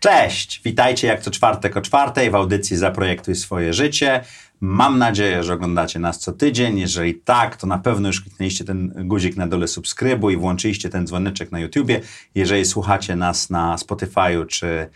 Cześć! Witajcie jak co czwartek o czwartej w audycji Zaprojektuj swoje życie. Mam nadzieję, że oglądacie nas co tydzień. Jeżeli tak, to na pewno już kliknęliście ten guzik na dole subskrybuj i włączyliście ten dzwoneczek na YouTubie. Jeżeli słuchacie nas na Spotify'u czy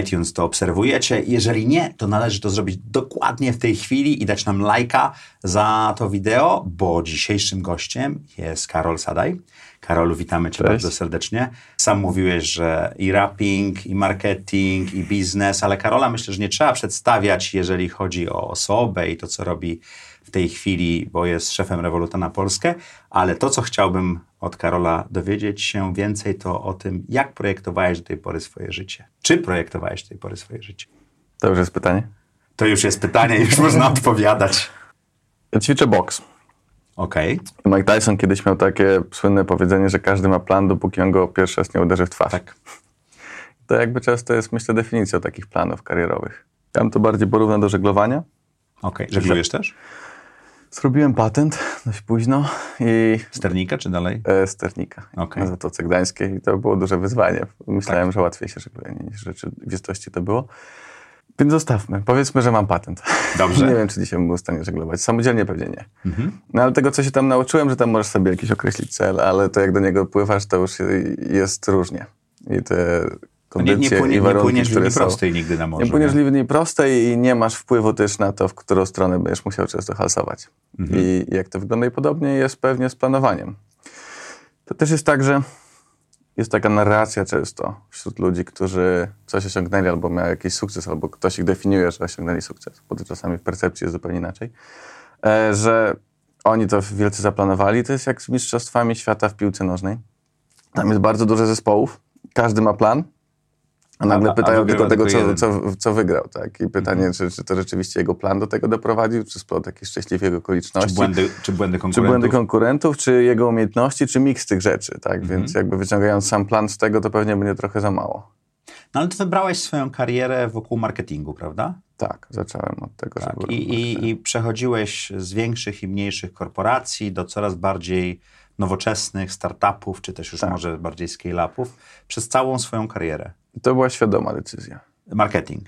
iTunes, to obserwujecie. Jeżeli nie, to należy to zrobić dokładnie w tej chwili i dać nam lajka za to wideo, bo dzisiejszym gościem jest Karol Sadaj. Karolu, witamy Cię Cześć. bardzo serdecznie. Sam mówiłeś, że i rapping, i marketing, i biznes, ale Karola myślę, że nie trzeba przedstawiać, jeżeli chodzi o osobę i to, co robi w tej chwili, bo jest szefem Revoluta na Polskę, ale to, co chciałbym od Karola dowiedzieć się więcej, to o tym, jak projektowałeś do tej pory swoje życie. Czy projektowałeś do tej pory swoje życie? To już jest pytanie. To już jest pytanie, już można odpowiadać. Ja ćwiczę boks. Okej, Mike Tyson kiedyś miał takie słynne powiedzenie, że każdy ma plan, dopóki on go pierwszy raz nie uderzy w twarz. tak. To jakby często jest, myślę, definicją takich planów karierowych. Ja bym to bardziej porównał do żeglowania. Okej, żeglujesz też? Zrobiłem patent dość późno i Sternika czy dalej? e, sternika Okej. na Zatoce Gdańskiej i to było duże wyzwanie. Myślałem, że łatwiej się żegluje niż w rzeczywistości to było. Więc zostawmy. Powiedzmy, że mam patent. Dobrze. nie wiem, czy dzisiaj bym był w stanie żeglować. Samodzielnie pewnie nie. No ale tego, co się tam nauczyłem, że tam możesz sobie jakiś określić cel, ale to jak do niego pływasz, to już jest różnie. I te No Nie, kondycje nie, płynie, i nie warunki, płyniesz które linii są... prostej nigdy na morzu. Nie płyniesz nie? linii prostej i nie masz wpływu też na to, w którą stronę będziesz musiał często halsować. Mhm. I jak to wygląda i podobnie jest pewnie z planowaniem. To też jest tak, że jest taka narracja często wśród ludzi, którzy coś osiągnęli albo miał jakiś sukces, albo ktoś ich definiuje, że osiągnęli sukces, bo to czasami w percepcji jest zupełnie inaczej, e, że oni to wielce zaplanowali. To jest jak z mistrzostwami świata w piłce nożnej. Tam jest bardzo dużo zespołów, każdy ma plan, a nagle a pytają wygrywa tylko tego, co, co, co wygrał. Tak? I pytanie, czy, czy to rzeczywiście jego plan do tego doprowadził, czy splot jakichś szczęśliwych okoliczności. Czy błędy, czy błędy Czy konkurentów? błędy konkurentów, czy jego umiejętności, czy miks tych rzeczy, tak? Mhm. Więc jakby wyciągając sam plan z tego, to pewnie będzie trochę za mało. No ale ty wybrałeś swoją karierę wokół marketingu, prawda? Tak, zacząłem od tego, Tak. żeby... I, i, I przechodziłeś z większych i mniejszych korporacji do coraz bardziej nowoczesnych startupów, czy też już Tak. może bardziej scale-upów, przez całą swoją karierę. To była świadoma decyzja. Marketing,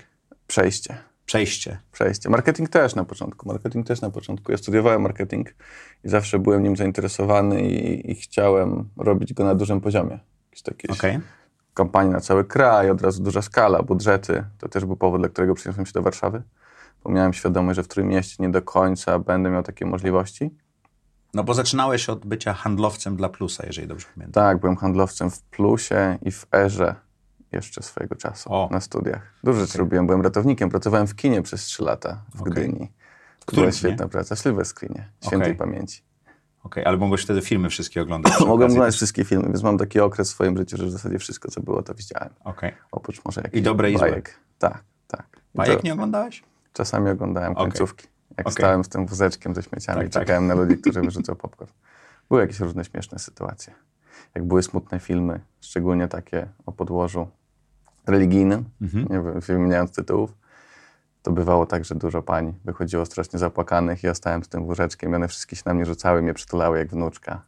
Przejście. przejście. Przejście. Marketing też na początku. Marketing też na początku. Ja studiowałem marketing i zawsze byłem nim zainteresowany i, i chciałem robić go na dużym poziomie. Jakieś takie Okej. kampanie na cały kraj, od razu duża skala, budżety. To też był powód, dla którego przeniosłem się do Warszawy. Bo miałem świadomość, że w którym mieście nie do końca będę miał takie możliwości. No bo zaczynałeś od bycia handlowcem dla Plusa, jeżeli dobrze pamiętam. Tak, byłem handlowcem w Plusie i w Erze jeszcze swojego czasu O. na studiach. Dużo rzeczy robiłem. Byłem ratownikiem, pracowałem w kinie przez trzy lata w Okej. Gdyni. W którym Była świetna praca. Sylwestrinie, świętej Okej. pamięci. Okej, ale mogłeś wtedy filmy wszystkie oglądać. Mogłem oglądać też. wszystkie filmy, więc mam taki okres w swoim życiu, że w zasadzie wszystko, co było, to widziałem. Okej. Oprócz może jakichś I dobre, bajek. Tak, tak. I Bajek to nie oglądałeś? Czasami oglądałem końcówki. Jak stałem z tym wózeczkiem ze śmieciami Tak, i tak. czekałem na ludzi, którzy wyrzucą popcorn. Były jakieś różne śmieszne sytuacje. Jak były smutne filmy, szczególnie takie o podłożu religijnym, Mhm. nie wymieniając tytułów, to bywało tak, że dużo pań wychodziło strasznie zapłakanych i ja stałem z tym wózeczkiem i one wszystkie się na mnie rzucały, mnie przytulały jak wnuczka.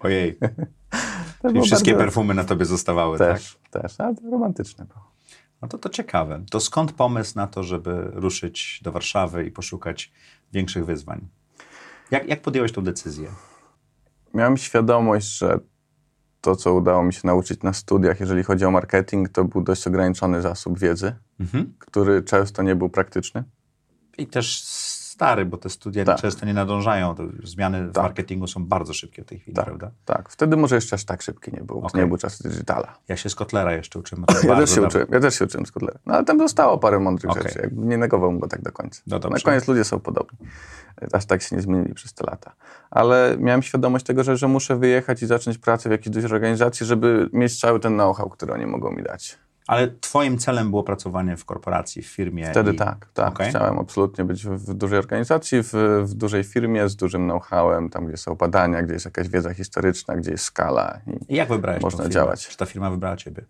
Ojej. Czyli było wszystkie bardzo- perfumy na tobie zostawały, tak? Też, też, ale to romantyczne było. No to to ciekawe. To skąd pomysł na to, żeby ruszyć do Warszawy i poszukać większych wyzwań? Jak, jak podjąłeś tą decyzję? Miałem świadomość, że to, co udało mi się nauczyć na studiach, jeżeli chodzi o marketing, to był dość ograniczony zasób wiedzy, Mhm. który często nie był praktyczny. I też stary, bo te studia Tak. często nie nadążają. Zmiany w Tak. marketingu są bardzo szybkie w tej chwili, Tak, prawda? tak. Wtedy może jeszcze aż tak szybki nie był. To Okej. nie był czas digitala. Ja się z Kotlera jeszcze uczyłem. Ja też, się dawno. uczyłem, ja też się uczyłem z Kotlera. No ale tam zostało parę mądrych Okej. rzeczy. Nie negowałbym go tak do końca. No na koniec ludzie są podobni. Aż tak się nie zmienili przez te lata. Ale miałem świadomość tego, że, że muszę wyjechać i zacząć pracę w jakiejś dużej organizacji, żeby mieć cały ten know-how, który oni mogą mi dać. Ale twoim celem było pracowanie w korporacji, w firmie? Wtedy i... tak, tak. Okay. Chciałem absolutnie być w, w dużej organizacji, w, w, dużej firmie z dużym know-howem, tam gdzie są badania, gdzie jest jakaś wiedza historyczna, gdzie jest skala. I, I jak wybrałeś Można działać. Czy ta firma wybrała ciebie?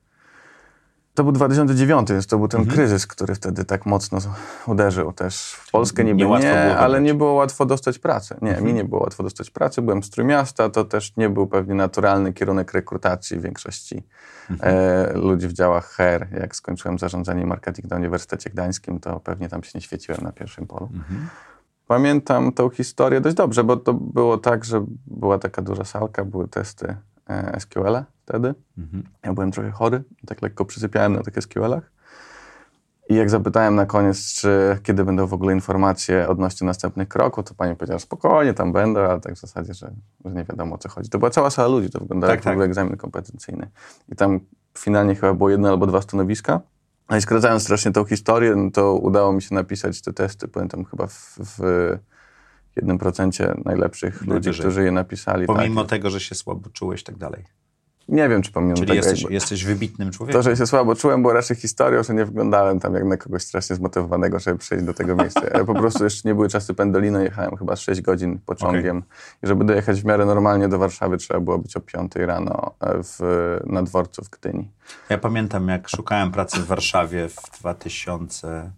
To był 2009, więc to był ten mhm. kryzys, który wtedy tak mocno uderzył też w Polskę. Niby nie, nie ale nie było łatwo dostać pracy. Nie, mhm. mi nie było łatwo dostać pracy. Byłem z Trójmiasta, to też nie był pewnie naturalny kierunek rekrutacji większości mhm. e, ludzi w działach HR. Jak skończyłem zarządzanie marketing na Uniwersytecie Gdańskim, to pewnie tam się nie świeciłem na pierwszym polu. Mhm. Pamiętam tą historię dość dobrze, bo to było tak, że była taka duża salka, były testy e, SQL-a wtedy. Mhm. Ja byłem trochę chory, tak lekko przysypiałem na tych SQL-ach. I jak zapytałem na koniec, czy kiedy będą w ogóle informacje odnośnie następnych kroków, to pani powiedziała, spokojnie, tam będą, ale tak w zasadzie, że, że nie wiadomo o co chodzi. To była cała sala ludzi, to wyglądało tak, jak tak. w ogóle egzamin kompetencyjny. I tam finalnie chyba było jedno albo dwa stanowiska. No i skracając strasznie tą historię, no to udało mi się napisać te testy, pamiętam chyba w, w jednym procencie najlepszych ludzi, którzy je napisali. Pomimo tak. tego, że się słabo czułeś i tak dalej. Nie wiem, czy pomimo Czyli tego... jesteś, jakby, jesteś wybitnym człowiekiem. to, że się słabo czułem, było raczej historią, że nie wyglądałem tam jak na kogoś strasznie zmotywowanego, żeby przejść do tego miejsca. Ja po prostu jeszcze nie były czasy pendolino, jechałem chyba 6 godzin pociągiem. Okay. I żeby dojechać w miarę normalnie do Warszawy, trzeba było być o 5 rano w, na dworcu w Gdyni. Ja pamiętam, jak szukałem pracy w Warszawie w 2000...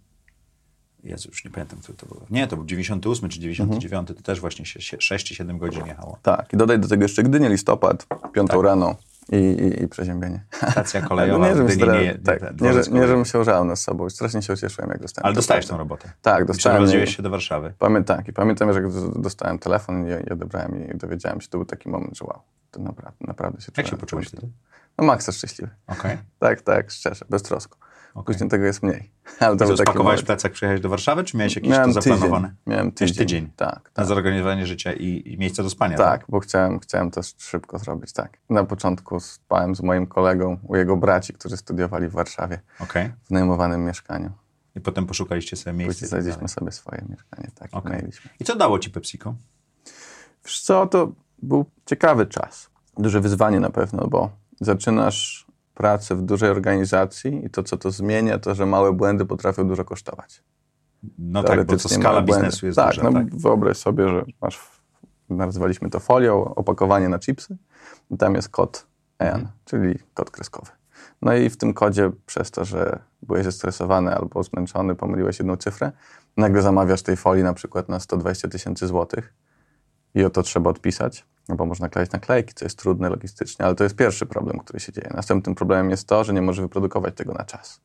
Jezu, już nie pamiętam, który to było. Nie, to był 98 czy 99, mhm. to też właśnie 6 czy 7 godzin jechało. Tak, i dodaj do tego jeszcze Gdynię, listopad, 5 tak. rano i, i, i przeziębienie. Stacja kolejowa no nie, w Gdyni, nie, tak, nie, nie, nie, żebym się żał nad sobą. Strasznie się ucieszyłem, jak dostałem Ale dostałeś tę robotę? Tak, dostałem. Przeprowadziłeś się do Warszawy? Pamiętam, tak, i pamiętam, że dostałem telefon i, i odebrałem i dowiedziałem się, to był taki moment, że wow, to naprawdę, naprawdę się Jak się poczułeś wtedy? No maksa szczęśliwy. Okay. Tak, tak, szczerze, bez trosku. Później tego jest mniej. Ale to spakowałeś plecak, przyjechałeś do Warszawy, czy miałeś jakieś miałem to zaplanowane? Tydzień. Miałem tydzień. tydzień. Tak, tak. Na zorganizowanie życia i, i miejsce do spania. Tak, tak, bo chciałem, chciałem to szybko zrobić, tak. Na początku spałem z moim kolegą u jego braci, którzy studiowali w Warszawie. Okay. W najmowanym mieszkaniu. I potem poszukaliście sobie miejsca. Później znaleźliśmy sobie swoje mieszkanie, tak. Okay. I co dało ci PepsiCo? Wiesz co, to był ciekawy czas. Duże wyzwanie na pewno, bo zaczynasz pracę w dużej organizacji i to, co to zmienia, to, że małe błędy potrafią dużo kosztować. No tak, bo to skala biznesu jest tak, duża. No, tak, wyobraź sobie, że masz, nazwaliśmy to folią, opakowanie na chipsy i tam jest kod EN, mhm. czyli kod kreskowy. No i w tym kodzie, przez to, że byłeś zestresowany albo zmęczony, pomyliłeś jedną cyfrę, nagle zamawiasz tej folii na przykład na 120 tysięcy złotych i o to trzeba odpisać no bo można kleić naklejki, co jest trudne logistycznie, ale to jest pierwszy problem, który się dzieje. Następnym problemem jest to, że nie możesz wyprodukować tego na czas.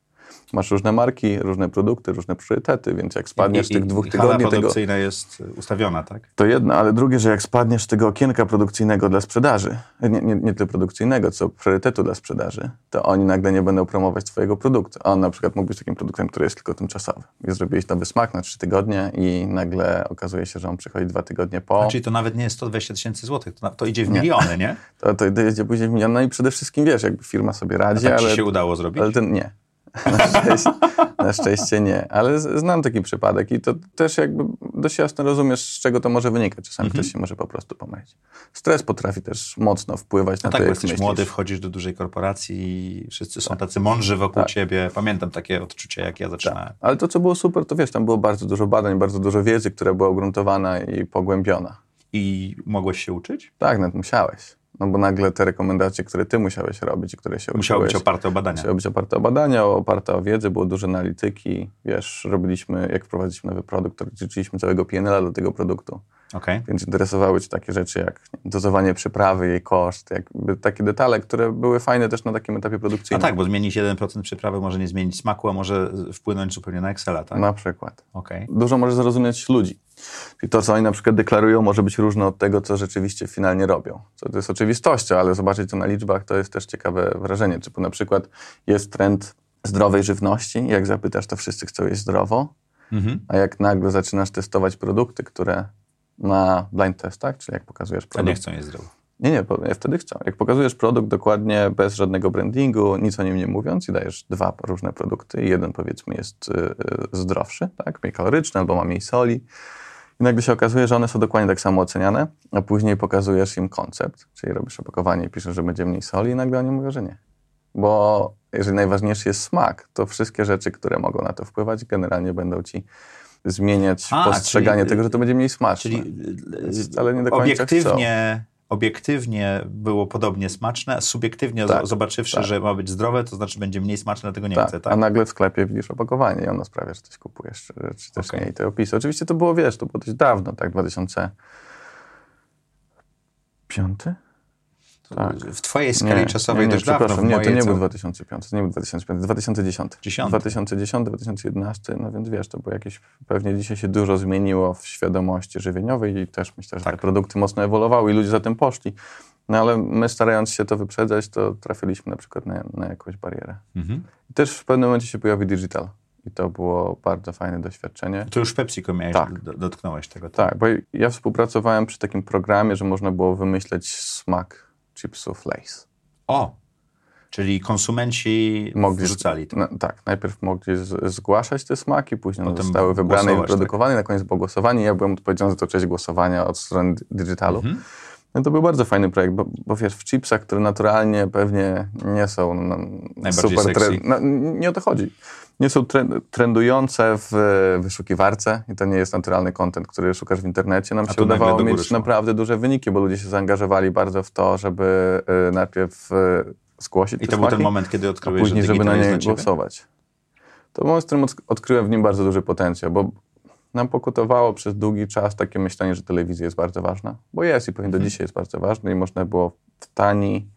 Masz różne marki, różne produkty, różne priorytety, więc jak spadniesz I, tych dwóch i tygodni... Hala produkcyjna tego, jest ustawiona, tak? To jedno, ale drugie, że jak spadniesz tego okienka produkcyjnego dla sprzedaży, nie, nie, nie tyle produkcyjnego, co priorytetu dla sprzedaży, to oni nagle nie będą promować twojego produktu. A on na przykład mógł być takim produktem, który jest tylko tymczasowy. I zrobiłeś nowy smak na trzy tygodnie i nagle okazuje się, że on przychodzi dwa tygodnie po... Czyli to nawet nie jest 120 tysięcy złotych, to, to, idzie w miliony, nie? nie? To, to idzie później w miliony no i przede wszystkim, wiesz, jakby firma sobie radzi, A tak ale... ci się udało zrobić? Ale ten nie. Na szczęście, na szczęście, nie, ale znam taki przypadek i to też jakby dość jasno rozumiesz, z czego to może wynikać. Czasami mhm. ktoś się może po prostu pomylić. Stres potrafi też mocno wpływać no na tak, to, jak jesteś myślisz. młody, wchodzisz do dużej korporacji i wszyscy są tak. tacy mądrzy wokół tak. ciebie. Pamiętam takie odczucie, jak ja zaczynałem. Tak. Ale to, co było super, to wiesz, tam było bardzo dużo badań, bardzo dużo wiedzy, która była ugruntowana i pogłębiona. I mogłeś się uczyć? Tak, nawet musiałeś. No bo nagle te rekomendacje, które ty musiałeś robić i które się Musiały być oparte o badania. Musiały być oparte o badania, oparte o wiedzę, było dużo analityki. Wiesz, robiliśmy, jak wprowadziliśmy nowy produkt, to liczyliśmy całego PNL do tego produktu. Okay. Więc interesowały cię takie rzeczy jak dozowanie przyprawy, jej koszt, jakby takie detale, które były fajne też na takim etapie produkcyjnym. A tak, bo zmienić 1% przyprawy może nie zmienić smaku, a może wpłynąć zupełnie na Excela, tak? Na przykład. Okay. Dużo może zrozumieć ludzi. Czyli to, co oni na przykład deklarują, może być różne od tego, co rzeczywiście finalnie robią. Co to jest oczywistością, ale zobaczyć to na liczbach to jest też ciekawe wrażenie. Czy na przykład jest trend zdrowej żywności, jak zapytasz, to wszyscy chcą jeść zdrowo, mhm. a jak nagle zaczynasz testować produkty, które na blind testach, czyli jak pokazujesz produkt... To nie chcą jeść zdrowo. Nie, nie, wtedy chcą. Jak pokazujesz produkt dokładnie bez żadnego brandingu, nic o nim nie mówiąc i dajesz dwa różne produkty jeden powiedzmy jest y, y, zdrowszy, tak, mniej kaloryczny albo ma mniej soli i nagle się okazuje, że one są dokładnie tak samo oceniane, a później pokazujesz im koncept, czyli robisz opakowanie i piszesz, że będzie mniej soli i nagle oni mówią, że nie. bo jeżeli najważniejszy jest smak, to wszystkie rzeczy, które mogą na to wpływać, generalnie będą ci zmieniać A, postrzeganie czyli- tego, że to będzie mniej smaczne. Czyli Więc wcale nie do końca obiektywnie, obiektywnie było podobnie smaczne, a subiektywnie Tak, zobaczywszy, tak. że ma być zdrowe, to znaczy będzie mniej smaczne, dlatego nie tak, chcę, tak? A nagle w sklepie widzisz opakowanie i ono sprawia, że coś kupujesz, czy, też Okej. nie. I te opisy. Oczywiście to było, wiesz, to było dość dawno, tak, 2005? Tak. W twojej skali czasowej dość dawno, w przepraszam, nie, to nie był cał- 2005, to nie był 2005, 2010. Dziesiąty. 2010, 2011, no więc wiesz, to było jakieś, pewnie dzisiaj się dużo zmieniło w świadomości żywieniowej i też myślę, że Tak. te produkty mocno ewoluowały i ludzie za tym poszli. No ale my starając się to wyprzedzać, to trafiliśmy na przykład na, na jakąś barierę. Mhm. I też w pewnym momencie się pojawił digital i to było bardzo fajne doświadczenie. To już PepsiCo miałeś, Tak. do, dotknąłeś tego. Tak, bo ja współpracowałem przy takim programie, że można było wymyśleć smak chipsów Lay's. O! Czyli konsumenci Mogli wrzucali to. No, tak, najpierw mogli z, zgłaszać te smaki, później Potem zostały wybrane i tak. wyprodukowane, i na koniec było głosowanie. Ja byłem odpowiedzialny za to część głosowania od strony di- digitalu. Mhm. No to był bardzo fajny projekt, bo, bo wiesz, w chipsach, które naturalnie pewnie nie są no, super sexy. no, nie o to chodzi. Nie są tre- trendujące w wyszukiwarce i to nie jest naturalny content, który szukasz w internecie. Nam A się udawało mieć szło. naprawdę duże wyniki, bo ludzie się zaangażowali bardzo w to, żeby y, najpierw y, zgłosić I to był ten smaki, moment, kiedy odkryłeś, później, że żeby na nie głosować. To był moment, w którym od- odkryłem w nim bardzo duży potencjał, bo nam pokutowało przez długi czas takie myślenie, że telewizja jest bardzo ważna, bo jest i pewnie do dzisiaj jest bardzo ważna i można było w tani,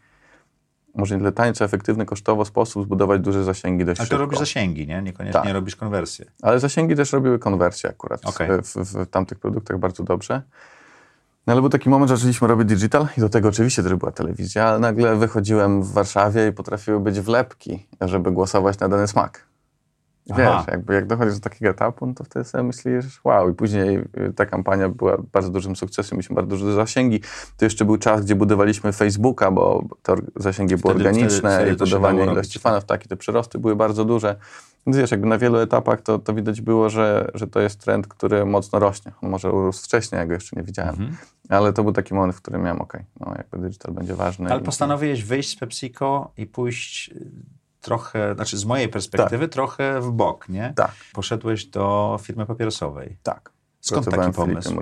może nie tyle tani, co efektywny kosztowo sposób zbudować duże zasięgi dość Ale to robisz zasięgi, nie? Niekoniecznie Tak. robisz konwersję. Ale zasięgi też robiły konwersję akurat w, w, w tamtych produktach bardzo dobrze. No ale był taki moment, że zaczęliśmy robić digital i do tego oczywiście też była telewizja, ale nagle wychodziłem w Warszawie i potrafiły być wlepki, żeby głosować na dany smak. Wiesz, Aha. jakby jak dochodzisz do takiego etapu, no to wtedy sobie myślisz, wow. I później y, ta kampania była bardzo dużym sukcesem, mieliśmy bardzo duże zasięgi. To jeszcze był czas, gdzie budowaliśmy Facebooka, bo te zasięgi były Wtedy- organiczne wtedy- wtedy i budowanie ilości fanów, tak, i te przyrosty były bardzo duże. Więc wiesz, jakby na wielu etapach to, to widać było, że, że to jest trend, który mocno rośnie. On może urósł wcześniej, ja go jeszcze nie widziałem. Mhm. Ale to był taki moment, w którym miałem, okej, no jakby digital będzie ważny. Ale i- postanowiłeś wyjść z PepsiCo i pójść y, trochę, znaczy z mojej perspektywy, trochę w bok, nie? Tak, Poszedłeś do firmy papierosowej. tak. Skąd Pracowałem taki pomysł?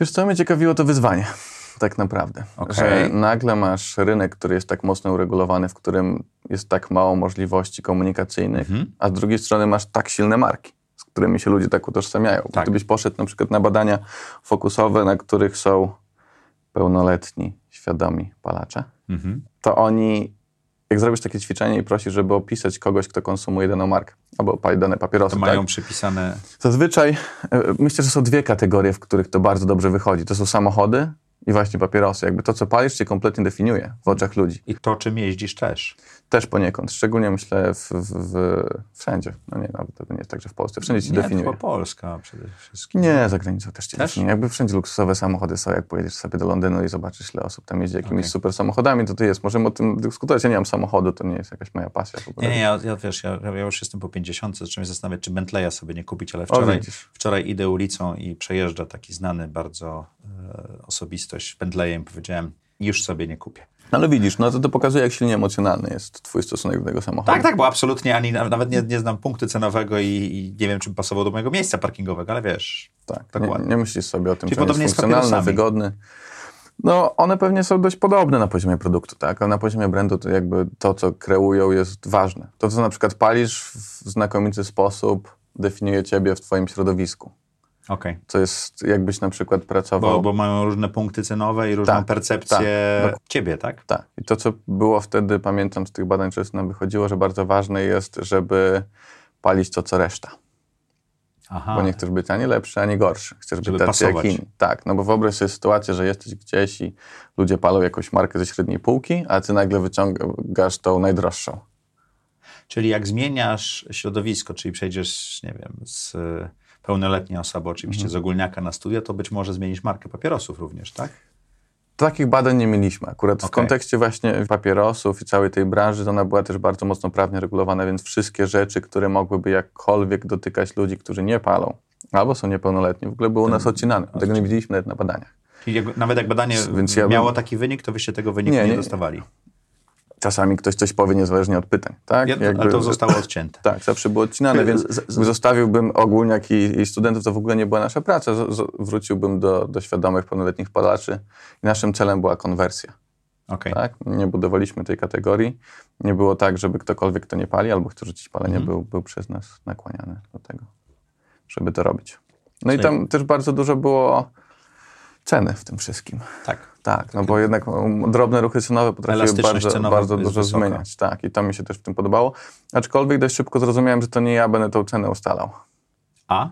Wiesz co, mnie ciekawiło to wyzwanie, tak naprawdę. Okej. Że nagle masz rynek, który jest tak mocno uregulowany, w którym jest tak mało możliwości komunikacyjnych, Mhm. a z drugiej strony masz tak silne marki, z którymi się ludzie tak utożsamiają. Tak. Gdybyś poszedł na przykład na badania fokusowe, na których są pełnoletni, świadomi palacze, Mhm. to oni, jak zrobisz takie ćwiczenie i prosisz, żeby opisać kogoś, kto konsumuje daną markę, albo pali dane papierosy, To mają tak? przypisane... Zazwyczaj e, myślę, że są dwie kategorie, w których to bardzo dobrze wychodzi. To są samochody i właśnie papierosy. Jakby to, co palisz, cię kompletnie definiuje w oczach ludzi. I to, czym jeździsz też. Też poniekąd. Szczególnie myślę w, w, w, wszędzie. No nie, nawet to nie jest tak, że w Polsce. Wszędzie ci Nie, definiuje. tylko Polska przede wszystkim. Nie, za granicą też cię Też? definiuje. Jakby wszędzie luksusowe samochody są, jak pojedziesz sobie do Londynu i zobaczysz, ile osób tam jeździ jakimiś Okej. super samochodami, to to jest. Możemy o tym dyskutować. Ja nie mam samochodu, to nie jest jakaś moja pasja. Nie, nie, ja, ja wiesz, ja, ja już jestem po 50, zacząłem się zastanawiać, czy Bentleya sobie nie kupić, ale O, wczoraj, widzisz. wczoraj idę ulicą i przejeżdża taki znany bardzo e, osobistość Bentleyem. Powiedziałem, już sobie nie kupię. No ale widzisz, no to, to pokazuje, jak silnie emocjonalny jest twój stosunek do tego samochodu. Tak, tak, bo absolutnie ani na- nawet nie, nie znam punktu cenowego i, i nie wiem, czym pasował do mojego miejsca parkingowego, ale wiesz, Tak, Dokładnie. nie, nie myślisz sobie o tym, Czyli czy jest funkcjonalny, papierosami. wygodny. No, one pewnie są dość podobne na poziomie produktu, tak? Ale na poziomie brandu to jakby to, co kreują, jest ważne. To, co na przykład palisz w znakomity sposób, definiuje ciebie w twoim środowisku. Okej. Co jest, jakbyś na przykład pracował... Bo, bo mają różne punkty cenowe i różną Tak, percepcję tak, ciebie, tak? Tak. I to, co było wtedy, pamiętam z tych badań, często nam wychodziło, że bardzo ważne jest, żeby palić to, co reszta. Aha. Bo nie chcesz być ani lepszy, ani gorszy. Chcesz Żeby być tacy jak pasować. inni. Tak, no bo wyobraź sobie sytuację, że jesteś gdzieś i ludzie palą jakąś markę ze średniej półki, a ty nagle wyciągasz tą najdroższą. Czyli jak zmieniasz środowisko, czyli przejdziesz, nie wiem, z pełnoletniej osoby, oczywiście Mhm. z ogólniaka na studia, to być może zmienisz markę papierosów również, tak? Takich badań nie mieliśmy. Akurat w Okej. kontekście właśnie papierosów i całej tej branży, to ona była też bardzo mocno prawnie regulowana, więc wszystkie rzeczy, które mogłyby jakkolwiek dotykać ludzi, którzy nie palą, albo są niepełnoletni, w ogóle były u nas odcinane. Tego nie widzieliśmy nawet na badaniach. Czyli jak, nawet jak badanie ja bym- miało taki wynik, to wyście tego wyniku Nie, nie, nie. dostawali. Czasami ktoś coś powie niezależnie od pytań, tak? Ja, Jakby- ale to zostało odcięte. Tak, zawsze było odcinane, więc zostawiłbym ogólniak i, i studentów, to w ogóle nie była nasza praca. Z, z, wróciłbym do, do świadomych, pełnoletnich palaczy i naszym celem była konwersja. Okej. Tak? Nie budowaliśmy tej kategorii. Nie było tak, żeby ktokolwiek, kto nie pali albo chce rzucić palenie, Mhm. był, był przez nas nakłaniany do tego, żeby to robić. No i tam też bardzo dużo było ceny w tym wszystkim. Tak. Tak, no bo jednak um, drobne ruchy cenowe potrafiły bardzo, bardzo dużo wysoka. zmieniać. Tak, i to mi się też w tym podobało. Aczkolwiek dość szybko zrozumiałem, że to nie ja będę tą cenę ustalał. A?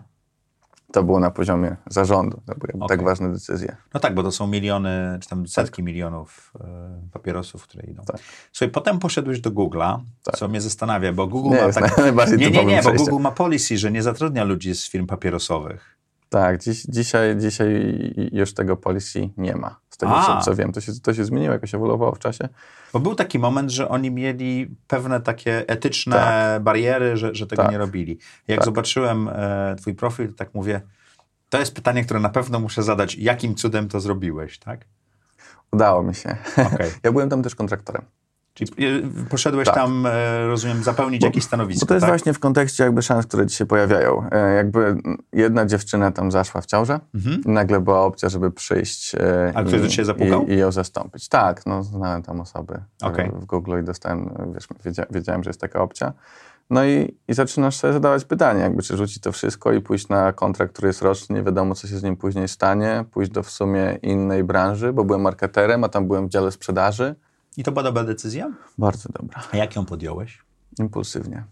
To było na poziomie zarządu. To były Okej. tak ważne decyzje. No tak, bo to są miliony, czy tam setki milionów e, papierosów, które idą. Tak. Słuchaj, potem poszedłeś do Google'a, co mnie zastanawia, bo Google Nie ma tak... Nie, nie, nie, bo. Google ma policy, że nie zatrudnia ludzi z firm papierosowych. Tak, dziś, dzisiaj, dzisiaj już tego policy nie ma. Z tego, co, co wiem. To się, to się zmieniło, jakoś ewoluowało w czasie. Bo był taki moment, że oni mieli pewne takie etyczne bariery, że, że tego Tak. nie robili. Jak Tak. zobaczyłem e, twój profil, to tak mówię, to jest pytanie, które na pewno muszę zadać. Jakim cudem to zrobiłeś, tak? Udało mi się. Okej. Ja byłem tam też kontraktorem. Czyli e, poszedłeś Tak. tam, e, rozumiem, zapełnić jakieś stanowisko, Bo to jest tak? właśnie w kontekście jakby szans, które ci się pojawiają. E, jakby jedna dziewczyna tam zaszła w ciążę Mhm. nagle była opcja, żeby przyjść A ktoś do i, ciebie zapukał? i, i ją zastąpić. Tak, no znałem tam osoby Okej. w Google i dostałem, wiesz, wiedzia, wiedziałem, że jest taka opcja. No i, i zaczynasz sobie zadawać pytanie, jakby czy rzucić to wszystko i pójść na kontrakt, który jest roczny, nie wiadomo, co się z nim później stanie, pójść do w sumie innej branży, bo byłem marketerem, a tam byłem w dziale sprzedaży. I to była dobra decyzja? Bardzo dobra, A jak ją podjąłeś? impulsywnie.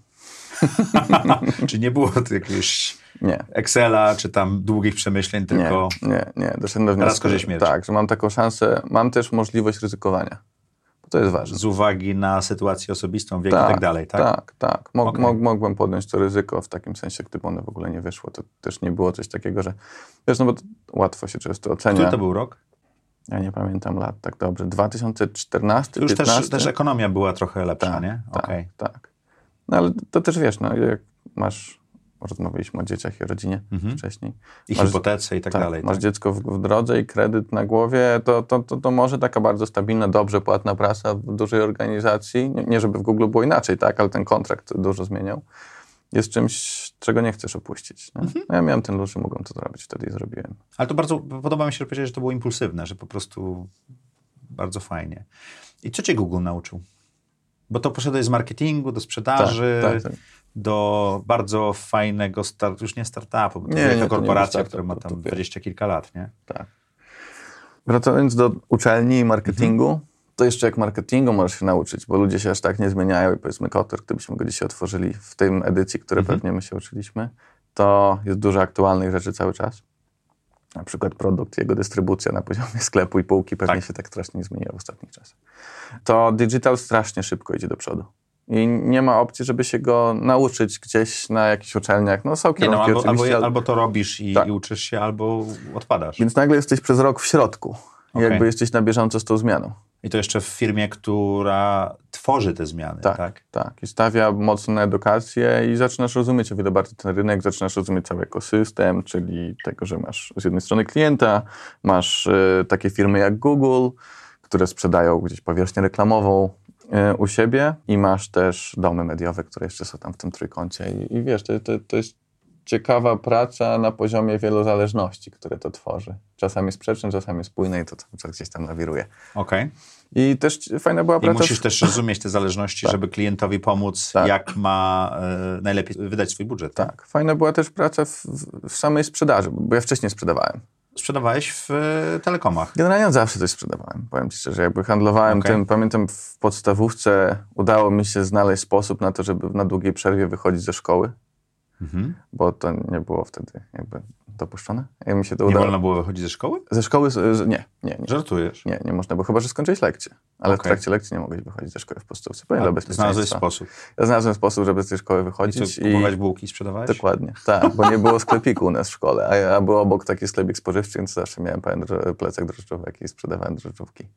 czy nie było to jakiegoś Nie. Excela, czy tam długich przemyśleń, tylko... Nie, nie, nie. Doszedłem do wniosku, że, śmierci. tak, że mam taką szansę, mam też możliwość ryzykowania. Bo to jest ważne. z uwagi na sytuację osobistą, wiek i tak dalej, tak? Tak, tak. Mog, Okej. mog, mogłem podjąć to ryzyko w takim sensie, gdyby one w ogóle nie wyszło. To też nie było coś takiego, że wiesz, no bo łatwo się często ocenia. Który to był rok? Ja nie pamiętam lat tak dobrze. 2014, To już też, 15? też ekonomia była trochę lepsza, tak, nie? Tak, Okej. tak. No ale to też wiesz, no jak masz, rozmawialiśmy o dzieciach i rodzinie Mhm. wcześniej. I Masz- hipotece i tak, dalej. Masz Tak? dziecko w, w drodze i kredyt na głowie, to, to, to, to może taka bardzo stabilna, dobrze płatna praca w dużej organizacji, nie, nie żeby w Google było inaczej, tak, ale ten kontrakt dużo zmieniał, jest czymś, czego nie chcesz opuścić. Nie? Mhm. No ja miałem ten luz, że mogłem to zrobić, wtedy i zrobiłem. Ale to bardzo, podoba mi się, że powiedziałeś, że to było impulsywne, że po prostu bardzo fajnie. I co cię Google nauczył? Bo to poszedłeś z marketingu do sprzedaży, Tak, tak, tak. do bardzo fajnego, start, już nie startupu, bo to Nie, wielka nie korporacja, która ma tam dwadzieścia kilka lat, nie? Tak. Wracając do uczelni i marketingu, to jeszcze jak marketingu możesz się nauczyć, bo ludzie się aż tak nie zmieniają i powiedzmy Kotter, gdybyśmy go dzisiaj otworzyli w tym edycji, które Mhm. pewnie my się uczyliśmy, to jest dużo aktualnych rzeczy cały czas. Na przykład produkt, jego dystrybucja na poziomie sklepu i półki pewnie Tak. się tak strasznie nie zmieniła w ostatnich czasach. To digital strasznie szybko idzie do przodu. I nie ma opcji, żeby się go nauczyć gdzieś na jakichś uczelniach. No są Nie, kierunki no, albo, albo, albo to robisz i, Tak. i uczysz się, albo odpadasz. więc nagle jesteś przez rok w środku. Okej. jakby jesteś na bieżąco z tą zmianą. I to jeszcze w firmie, która tworzy te zmiany, tak? Tak, tak. I stawia mocno na edukację i zaczynasz rozumieć o wiele bardziej ten rynek, zaczynasz rozumieć cały ekosystem, czyli tego, że masz z jednej strony klienta, masz e, takie firmy jak Google, które sprzedają gdzieś powierzchnię reklamową e, u siebie i masz też domy mediowe, które jeszcze są tam w tym trójkącie i, i wiesz, to, to, to jest ciekawa praca na poziomie wielozależności, które to tworzy. Czasami sprzeczne, czasami spójne i to czas gdzieś tam nawiruje. Okej. I też fajna była I praca... musisz w- też rozumieć te zależności, żeby klientowi pomóc, Tak. jak ma e, najlepiej wydać swój budżet. Tak, fajna była też praca w, w, samej sprzedaży, bo ja wcześniej sprzedawałem. Sprzedawałeś w e, telekomach. Generalnie zawsze coś sprzedawałem, powiem ci szczerze. Jakby handlowałem Okej. tym, pamiętam w podstawówce udało mi się znaleźć sposób na to, żeby na długiej przerwie wychodzić ze szkoły, Mhm. bo to nie było wtedy jakby dopuszczone. Mi się to Nie udało. wolno było wychodzić ze szkoły? Ze szkoły, nie, nie, nie. Żartujesz. Nie, nie można, bo chyba, że skończyłeś lekcję. Ale Okej. w trakcie lekcji nie mogłeś wychodzić ze szkoły w podstawce. Powiem dla bezpieczeństwa. Znalazłeś sposób. Ja znalazłem sposób, żeby z tej szkoły I co, wychodzić. kupować bułki sprzedawałeś? Dokładnie, tak, bo nie było sklepiku u nas w szkole, a, ja, a był obok taki sklepik spożywczy, więc zawsze miałem plecak drożdżówek i sprzedawałem drożdżówki.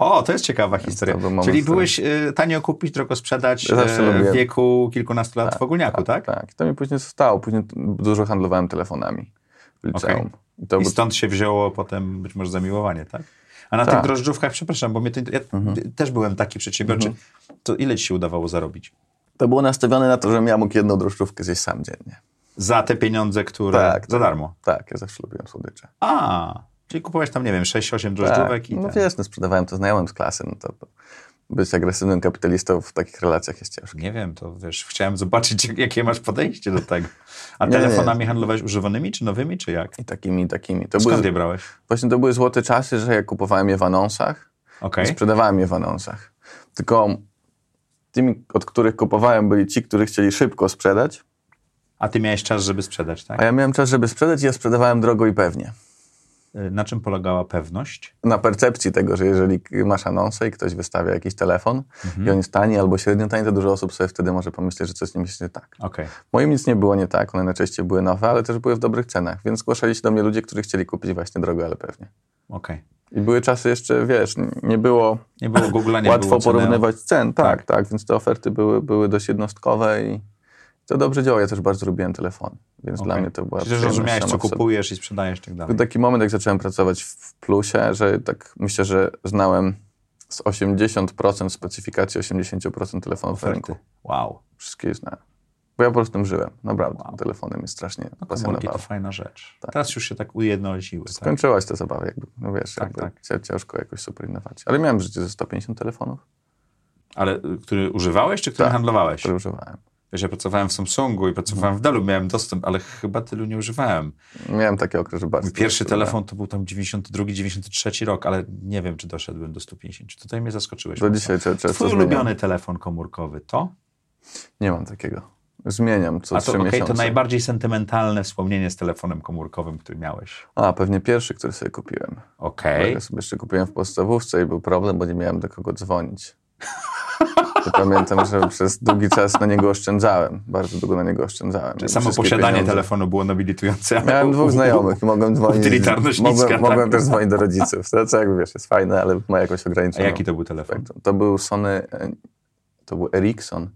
O, to jest ciekawa historia. Czyli byłeś e, tanio kupić, drogo sprzedać Ja e, w wieku kilkunastu lat w Ogólniaku, tak? Tak, i to mi później zostało. Później dużo handlowałem telefonami. w liceum. Okej. I to I stąd się wzięło potem być może zamiłowanie, tak? A na Tak. tych drożdżówkach, przepraszam, bo mnie to, ja też byłem taki przedsiębiorczy, to ile ci się udawało zarobić? to było nastawione na to, że ja mógł jedną drożdżówkę zjeść sam dziennie. Za te pieniądze, które... Tak, za tak. darmo. Tak, ja zawsze lubiłem słodycze. A, czyli kupowałeś tam, nie wiem, 6-8 drożdżówek Tak. i No ten. wiesz, no, sprzedawałem to znajomym z klasy, no to, być agresywnym kapitalistą w takich relacjach jest ciężko. Nie wiem, to wiesz, chciałem zobaczyć, jak- jakie masz podejście do tego. A Nie, nie, nie. telefonami handlowałeś używanymi, czy nowymi, czy jak? I takimi, i takimi. To Skąd je były, brałeś? właśnie to były złote czasy, że ja kupowałem je w anonsach i sprzedawałem je w anonsach. Tylko tymi, od których kupowałem, byli ci, którzy chcieli szybko sprzedać, A ty miałeś czas, żeby sprzedać, tak? a ja miałem czas, żeby sprzedać i ja sprzedawałem drogo i pewnie. Y, Na czym polegała pewność? Na percepcji tego, że jeżeli masz anonsę i ktoś wystawia jakiś telefon Mhm. i on jest tani albo średnio tani, to dużo osób sobie wtedy może pomyśleć, że coś z nim jest nie tak. Okej. Moim nic nie było nie tak, one najczęściej były nowe, ale też były w dobrych cenach, więc zgłaszali się do mnie ludzie, którzy chcieli kupić właśnie drogo, ale pewnie. Okej. I były czasy jeszcze, wiesz, nie było Nie było Google'a, nie łatwo było Ceneo. porównywać cen. Tak, Tak. tak, więc te oferty były, były dość jednostkowe i to dobrze działo. Ja też bardzo lubiłem telefon, więc dla Okej. mnie to była przyjemność rozumiałeś, co kupujesz i sprzedajesz i tak dalej. Był taki moment, jak zacząłem pracować w plusie, że tak myślę, że znałem z 80% specyfikacji 80% telefonów na rynku. Oferty. Wow. Wszystkie je znałem. Bo ja po prostu tym żyłem. Naprawdę. Wow. Telefonem jest strasznie No, komórki pasjonował. to fajna rzecz. Teraz już się tak ujednoliciły. Tak? Skończyłaś te zabawy, jakby, no wiesz, Tak, jakby tak. ciężko jakoś super innować. Ale miałem w życiu ze 150 telefonów, Ale y, który używałeś, czy który Tak. handlowałeś? które używałem. Wiesz, ja pracowałem w Samsungu i pracowałem w Delu, miałem dostęp, ale chyba tylu nie używałem. Miałem taki okres, że bardzo... Mój pierwszy telefon to był tam 92, 93 rok, ale nie wiem, czy doszedłem do 150. Tutaj mnie zaskoczyłeś. Do mocno. dzisiaj często Twój zmieniam. ulubiony telefon komórkowy to? Nie mam takiego. Zmieniam co A to, trzy okej, miesiące. to najbardziej sentymentalne wspomnienie z telefonem komórkowym, który miałeś. A, pewnie pierwszy, który sobie kupiłem. Okej. Ja sobie jeszcze kupiłem w podstawówce i był problem, bo nie miałem do kogo dzwonić. To pamiętam, że przez długi czas na niego oszczędzałem. Bardzo długo na niego oszczędzałem. Czyli samo posiadanie pieniądze- telefonu było nobilitujące. Miałem dwóch znajomych i mogłem dzwonić. Utylitarność mogłem, tak. mogłem też dzwonić do rodziców. To co jakby wiesz, jest fajne, ale ma jakąś A ograniczoną. jaki to był telefon? spektrum. To był Sony, e, to był Ericsson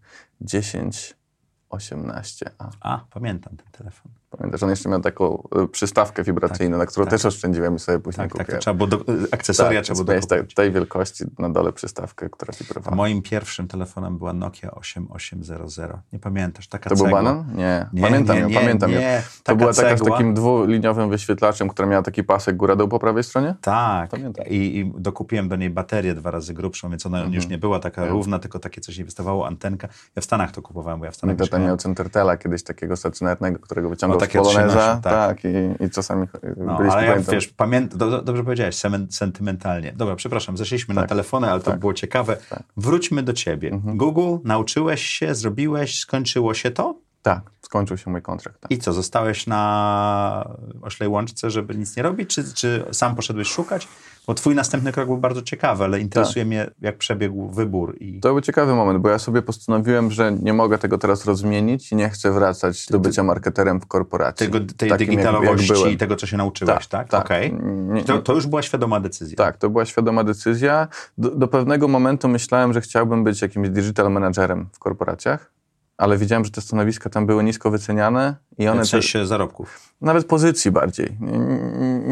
1018A. A, pamiętam ten telefon. Pamiętasz, on jeszcze miał taką e, przystawkę wibracyjną, na którą tak. też oszczędziłem i sobie później Tak, tak, kupiłem. trzeba było do, akcesoria Tak, trzeba było miałeś tej, dokupić. tej wielkości na dole przystawkę, która wibrowała. Moim pierwszym telefonem była Nokia 8800. Nie pamiętasz? Taka To był cegła. banan? Nie. Nie, pamiętam nie, ją, nie, pamiętam ją. nie. To Taka była taka z cegła. takim dwuliniowym wyświetlaczem, która miała taki pasek góra-dół po prawej stronie? Tak. Pamiętam. I, I dokupiłem do niej baterię dwa razy grubszą, więc ona Mhm. już nie była taka równa, tylko takie coś nie wystawało, antenka. Ja w Stanach to kupowałem, bo ja w Stanach Mój tata miał Centertela kiedyś takiego stacjonarnego, którego wyciągał z takie Poloneza. 13, tak. tak, i, i czasami No, byliśmy, ale ja, pamiętam, wiesz, pamięt, do, do, dobrze powiedziałeś, sentymentalnie. Dobra, przepraszam, zeszliśmy na Tak. telefony, ale to Tak. było ciekawe. Wróćmy do ciebie. Mhm. Google, nauczyłeś się, zrobiłeś, skończyło się to? Tak, skończył się mój kontrakt. Tak. I co, zostałeś na oślej łączce, żeby nic nie robić, czy, czy sam poszedłeś szukać? Bo twój następny krok był bardzo ciekawy, ale interesuje mnie, jak przebiegł wybór. I... Tak. To był ciekawy moment, bo ja sobie postanowiłem, że nie mogę tego teraz rozmienić i nie chcę wracać do bycia marketerem w korporacji. Tego, tej Takim, digitalowości jak i tego, co się nauczyłeś, tak? Tak, tak. Nie- To, to już była świadoma decyzja. Tak, to była świadoma decyzja. Do, do pewnego momentu myślałem, że chciałbym być jakimś digital managerem w korporacjach, ale widziałem, że te stanowiska tam były nisko wyceniane i one W sensie zarobków. nawet pozycji bardziej. Nie,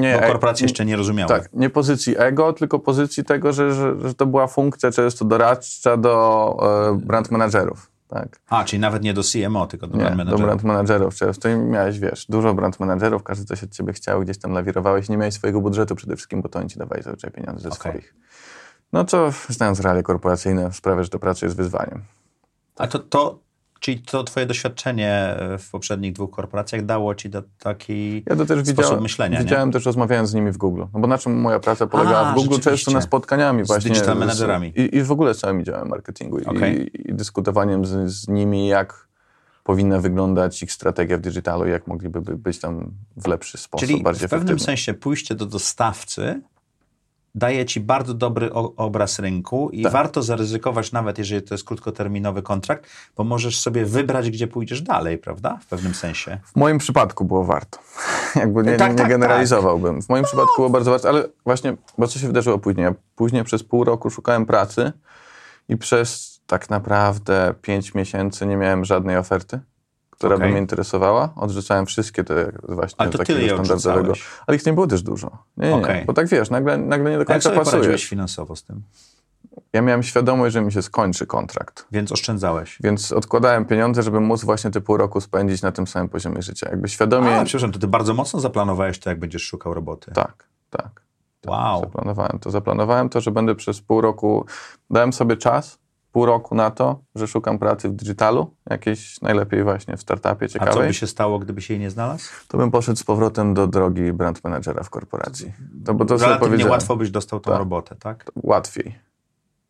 nie, Bo korporacje jeszcze nie rozumiały. Tak, nie pozycji ego, tylko pozycji tego, że, że, że to była funkcja często doradcza do e, brand managerów. Tak. A, czyli nawet nie do CMO, tylko do Nie, brand do managera. brand managerów często i miałeś, wiesz, dużo brand managerów, każdy coś od ciebie chciał, gdzieś tam lawirowałeś, nie miałeś swojego budżetu przede wszystkim, bo to oni ci dawali zazwyczaj pieniądze ze Okej. swoich. No to, znając realia korporacyjne, sprawia, że to praca jest wyzwaniem. A to, to, czyli to twoje doświadczenie e, w poprzednich dwóch korporacjach dało ci do taki Ja to też sposób widziałem, myślenia, nie? widziałem też rozmawiając z nimi w Google. No bo na czym moja praca polegała A, w Google? Często na spotkaniami Z właśnie. digital managerami. I, I w ogóle z całym działem marketingu i, Okej. i, i dyskutowaniem z, z nimi, jak powinna wyglądać ich strategia w digitalu i jak mogliby by być tam w lepszy sposób, Czyli bardziej w pewnym efektywny. sensie pójście do dostawcy daje ci bardzo dobry o, obraz rynku i Tak. warto zaryzykować, nawet jeżeli to jest krótkoterminowy kontrakt, bo możesz sobie wybrać, gdzie pójdziesz dalej, prawda? W pewnym sensie. W moim przypadku było warto. Jakby nie, Tak, nie tak, generalizowałbym. W moim przypadku było bardzo warto, ale właśnie, bo co się wydarzyło później? Ja później przez pół roku szukałem pracy i przez tak naprawdę pięć miesięcy nie miałem żadnej oferty, która Okej. by mnie interesowała. Odrzucałem wszystkie te właśnie Ale to takiego tyle standardowego. Ale ich nie było też dużo. Nie, nie, nie. Okej. Bo tak wiesz, nagle, nagle nie do Jak końca sobie pasuje. poradziłeś finansowo z tym? Ja miałem świadomość, że mi się skończy kontrakt. Więc oszczędzałeś. Więc odkładałem pieniądze, żeby móc właśnie te pół roku spędzić na tym samym poziomie życia. Jakby świadomie... A, przepraszam, to ty bardzo mocno zaplanowałeś to, jak będziesz szukał roboty. Tak, tak. Wow. Zaplanowałem to. Zaplanowałem to, że będę przez pół roku. Dałem sobie czas, pół roku na to, że szukam pracy w digitalu, jakiejś najlepiej właśnie w startupie A co ciekawej. by się stało, gdybyś jej nie znalazł? To bym poszedł z powrotem do drogi brand managera w korporacji. To, bo to Relatywnie łatwo byś dostał tą Tak. robotę, tak? Łatwiej.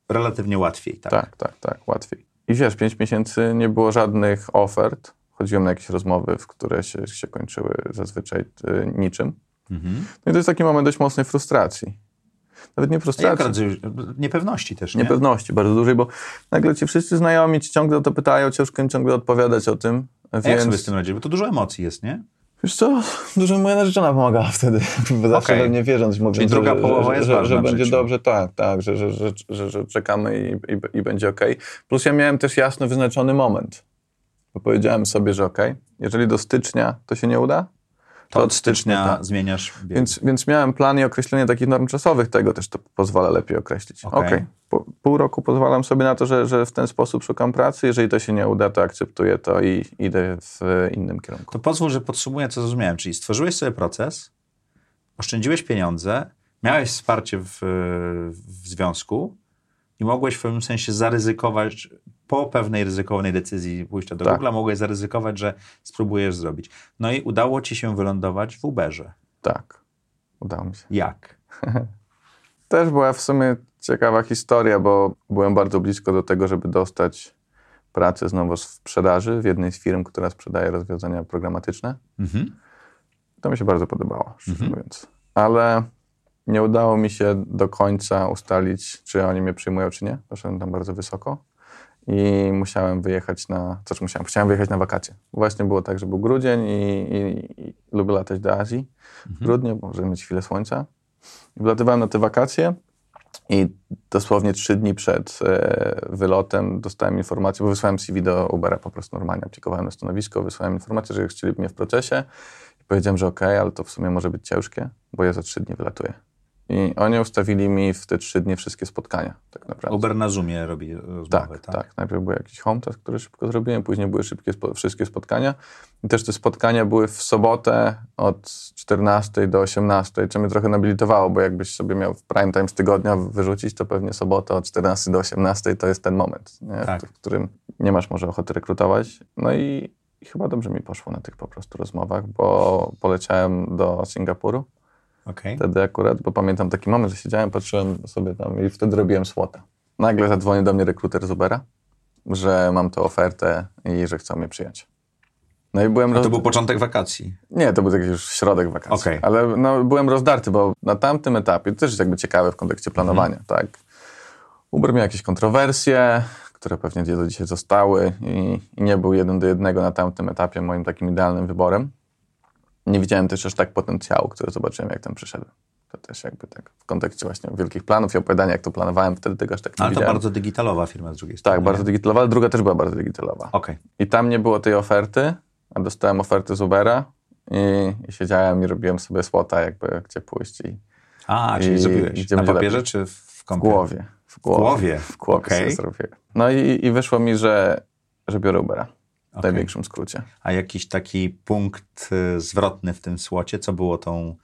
Relatywnie łatwiej, tak. Tak, tak, tak, łatwiej. I wiesz, pięć miesięcy nie było żadnych ofert. Chodziłem na jakieś rozmowy, w które się, się kończyły zazwyczaj y, niczym. Mhm. No i to jest taki moment dość mocnej frustracji. Nawet nie frustracji. niepewności też, nie? niepewności bardzo dużej, bo nagle ci wszyscy znajomi ci ciągle o to pytają, ciężko im ciągle odpowiadać o tym. A jak sobie z Więc tym radzisz? Bo to dużo emocji jest, nie? wiesz co, dużo moja narzeczona pomagała wtedy, bo zawsze Okej. we mnie wierząc, mówiąc, Czyli druga że, połowa jest że, że będzie dobrze, tak, tak, że, że, że, że, czekamy i, i, i będzie okej. Plus ja miałem też jasno wyznaczony moment, bo powiedziałem sobie, że okej, jeżeli do stycznia to się nie uda, To od stycznia tak. zmieniasz bieg. Więc, więc miałem plan i określenie takich norm czasowych tego też to pozwala lepiej określić. Okej. Okej, po, pół roku pozwalam sobie na to, że, że w ten sposób szukam pracy. Jeżeli to się nie uda, to akceptuję to i idę w innym kierunku. To pozwól, że podsumuję, co zrozumiałem. Czyli stworzyłeś sobie proces, oszczędziłeś pieniądze, miałeś wsparcie w, w związku i mogłeś w pewnym sensie zaryzykować, po pewnej ryzykownej decyzji pójścia do Tak. Google'a, mogłeś zaryzykować, że spróbujesz zrobić. No i udało ci się wylądować w Uberze. Tak, udało mi się. Jak? Też była w sumie ciekawa historia, bo byłem bardzo blisko do tego, żeby dostać pracę znowu w sprzedaży w jednej z firm, która sprzedaje rozwiązania programatyczne. Mhm. To mi się bardzo podobało, szczerze mówiąc. Ale nie udało mi się do końca ustalić, czy oni mnie przyjmują, czy nie. Poszedłem tam bardzo wysoko i musiałem wyjechać na... Co czy musiałem? Chciałem wyjechać na wakacje. Właśnie było tak, że był grudzień i, i, i lubię latać do Azji w grudniu, bo żeby mieć chwilę słońca. I wlatywałem na te wakacje i dosłownie trzy dni przed e, wylotem dostałem informację, bo wysłałem CV do Ubera po prostu normalnie, aplikowałem na stanowisko, wysłałem informację, że chcieliby mnie w procesie i powiedziałem, że okej, ale to w sumie może być ciężkie, bo ja za trzy dni wylatuję. I oni ustawili mi w te trzy dni wszystkie spotkania, tak naprawdę. Uber na Zoomie robi rozmowę, Tak, tak? tak, Najpierw był jakiś home task, który szybko zrobiłem, później były szybkie spo, wszystkie spotkania. I też te spotkania były w sobotę od 14 do 18, co mnie trochę nobilitowało, bo jakbyś sobie miał w prime time z tygodnia wyrzucić, to pewnie sobota od 14 do 18 to jest ten moment? Tak. w którym nie masz może ochoty rekrutować. No i, i chyba dobrze mi poszło na tych po prostu rozmowach, bo poleciałem do Singapuru Okej. wtedy akurat, bo pamiętam taki moment, że siedziałem, patrzyłem sobie tam i wtedy robiłem słota. Nagle zadzwonił do mnie rekruter z Ubera, że mam tę ofertę i że chcą mnie przyjąć. No i byłem... Roz- to był początek wakacji. Nie, to był taki już środek wakacji. Okej. Ale no, byłem rozdarty, bo na tamtym etapie, to też jest jakby ciekawe w kontekście planowania, tak? Uber miał jakieś kontrowersje, które pewnie do dzisiaj zostały i, i nie był jeden do jednego na tamtym etapie moim takim idealnym wyborem. Nie widziałem też aż tak potencjału, który zobaczyłem, jak tam przyszedłem. To też jakby tak w kontekście właśnie wielkich planów i opowiadania, jak to planowałem, wtedy tego aż tak nie Ale to widziałem. bardzo digitalowa firma z drugiej strony. Tak, bardzo digitalowa, ale druga też była bardzo digitalowa. Okej. I tam nie było tej oferty, a dostałem ofertę z Ubera i, i siedziałem i robiłem sobie słota, jakby gdzie pójść i A, czyli I zrobiłeś. gdzie Na papierze lepiej? czy w w kompie? głowie. W głowie. głowie? W głowie sobie zrobiłem. No i, i wyszło mi, że, że biorę Ubera. W Okej. największym skrócie. A jakiś taki punkt y, zwrotny w tym słocie, co było tą...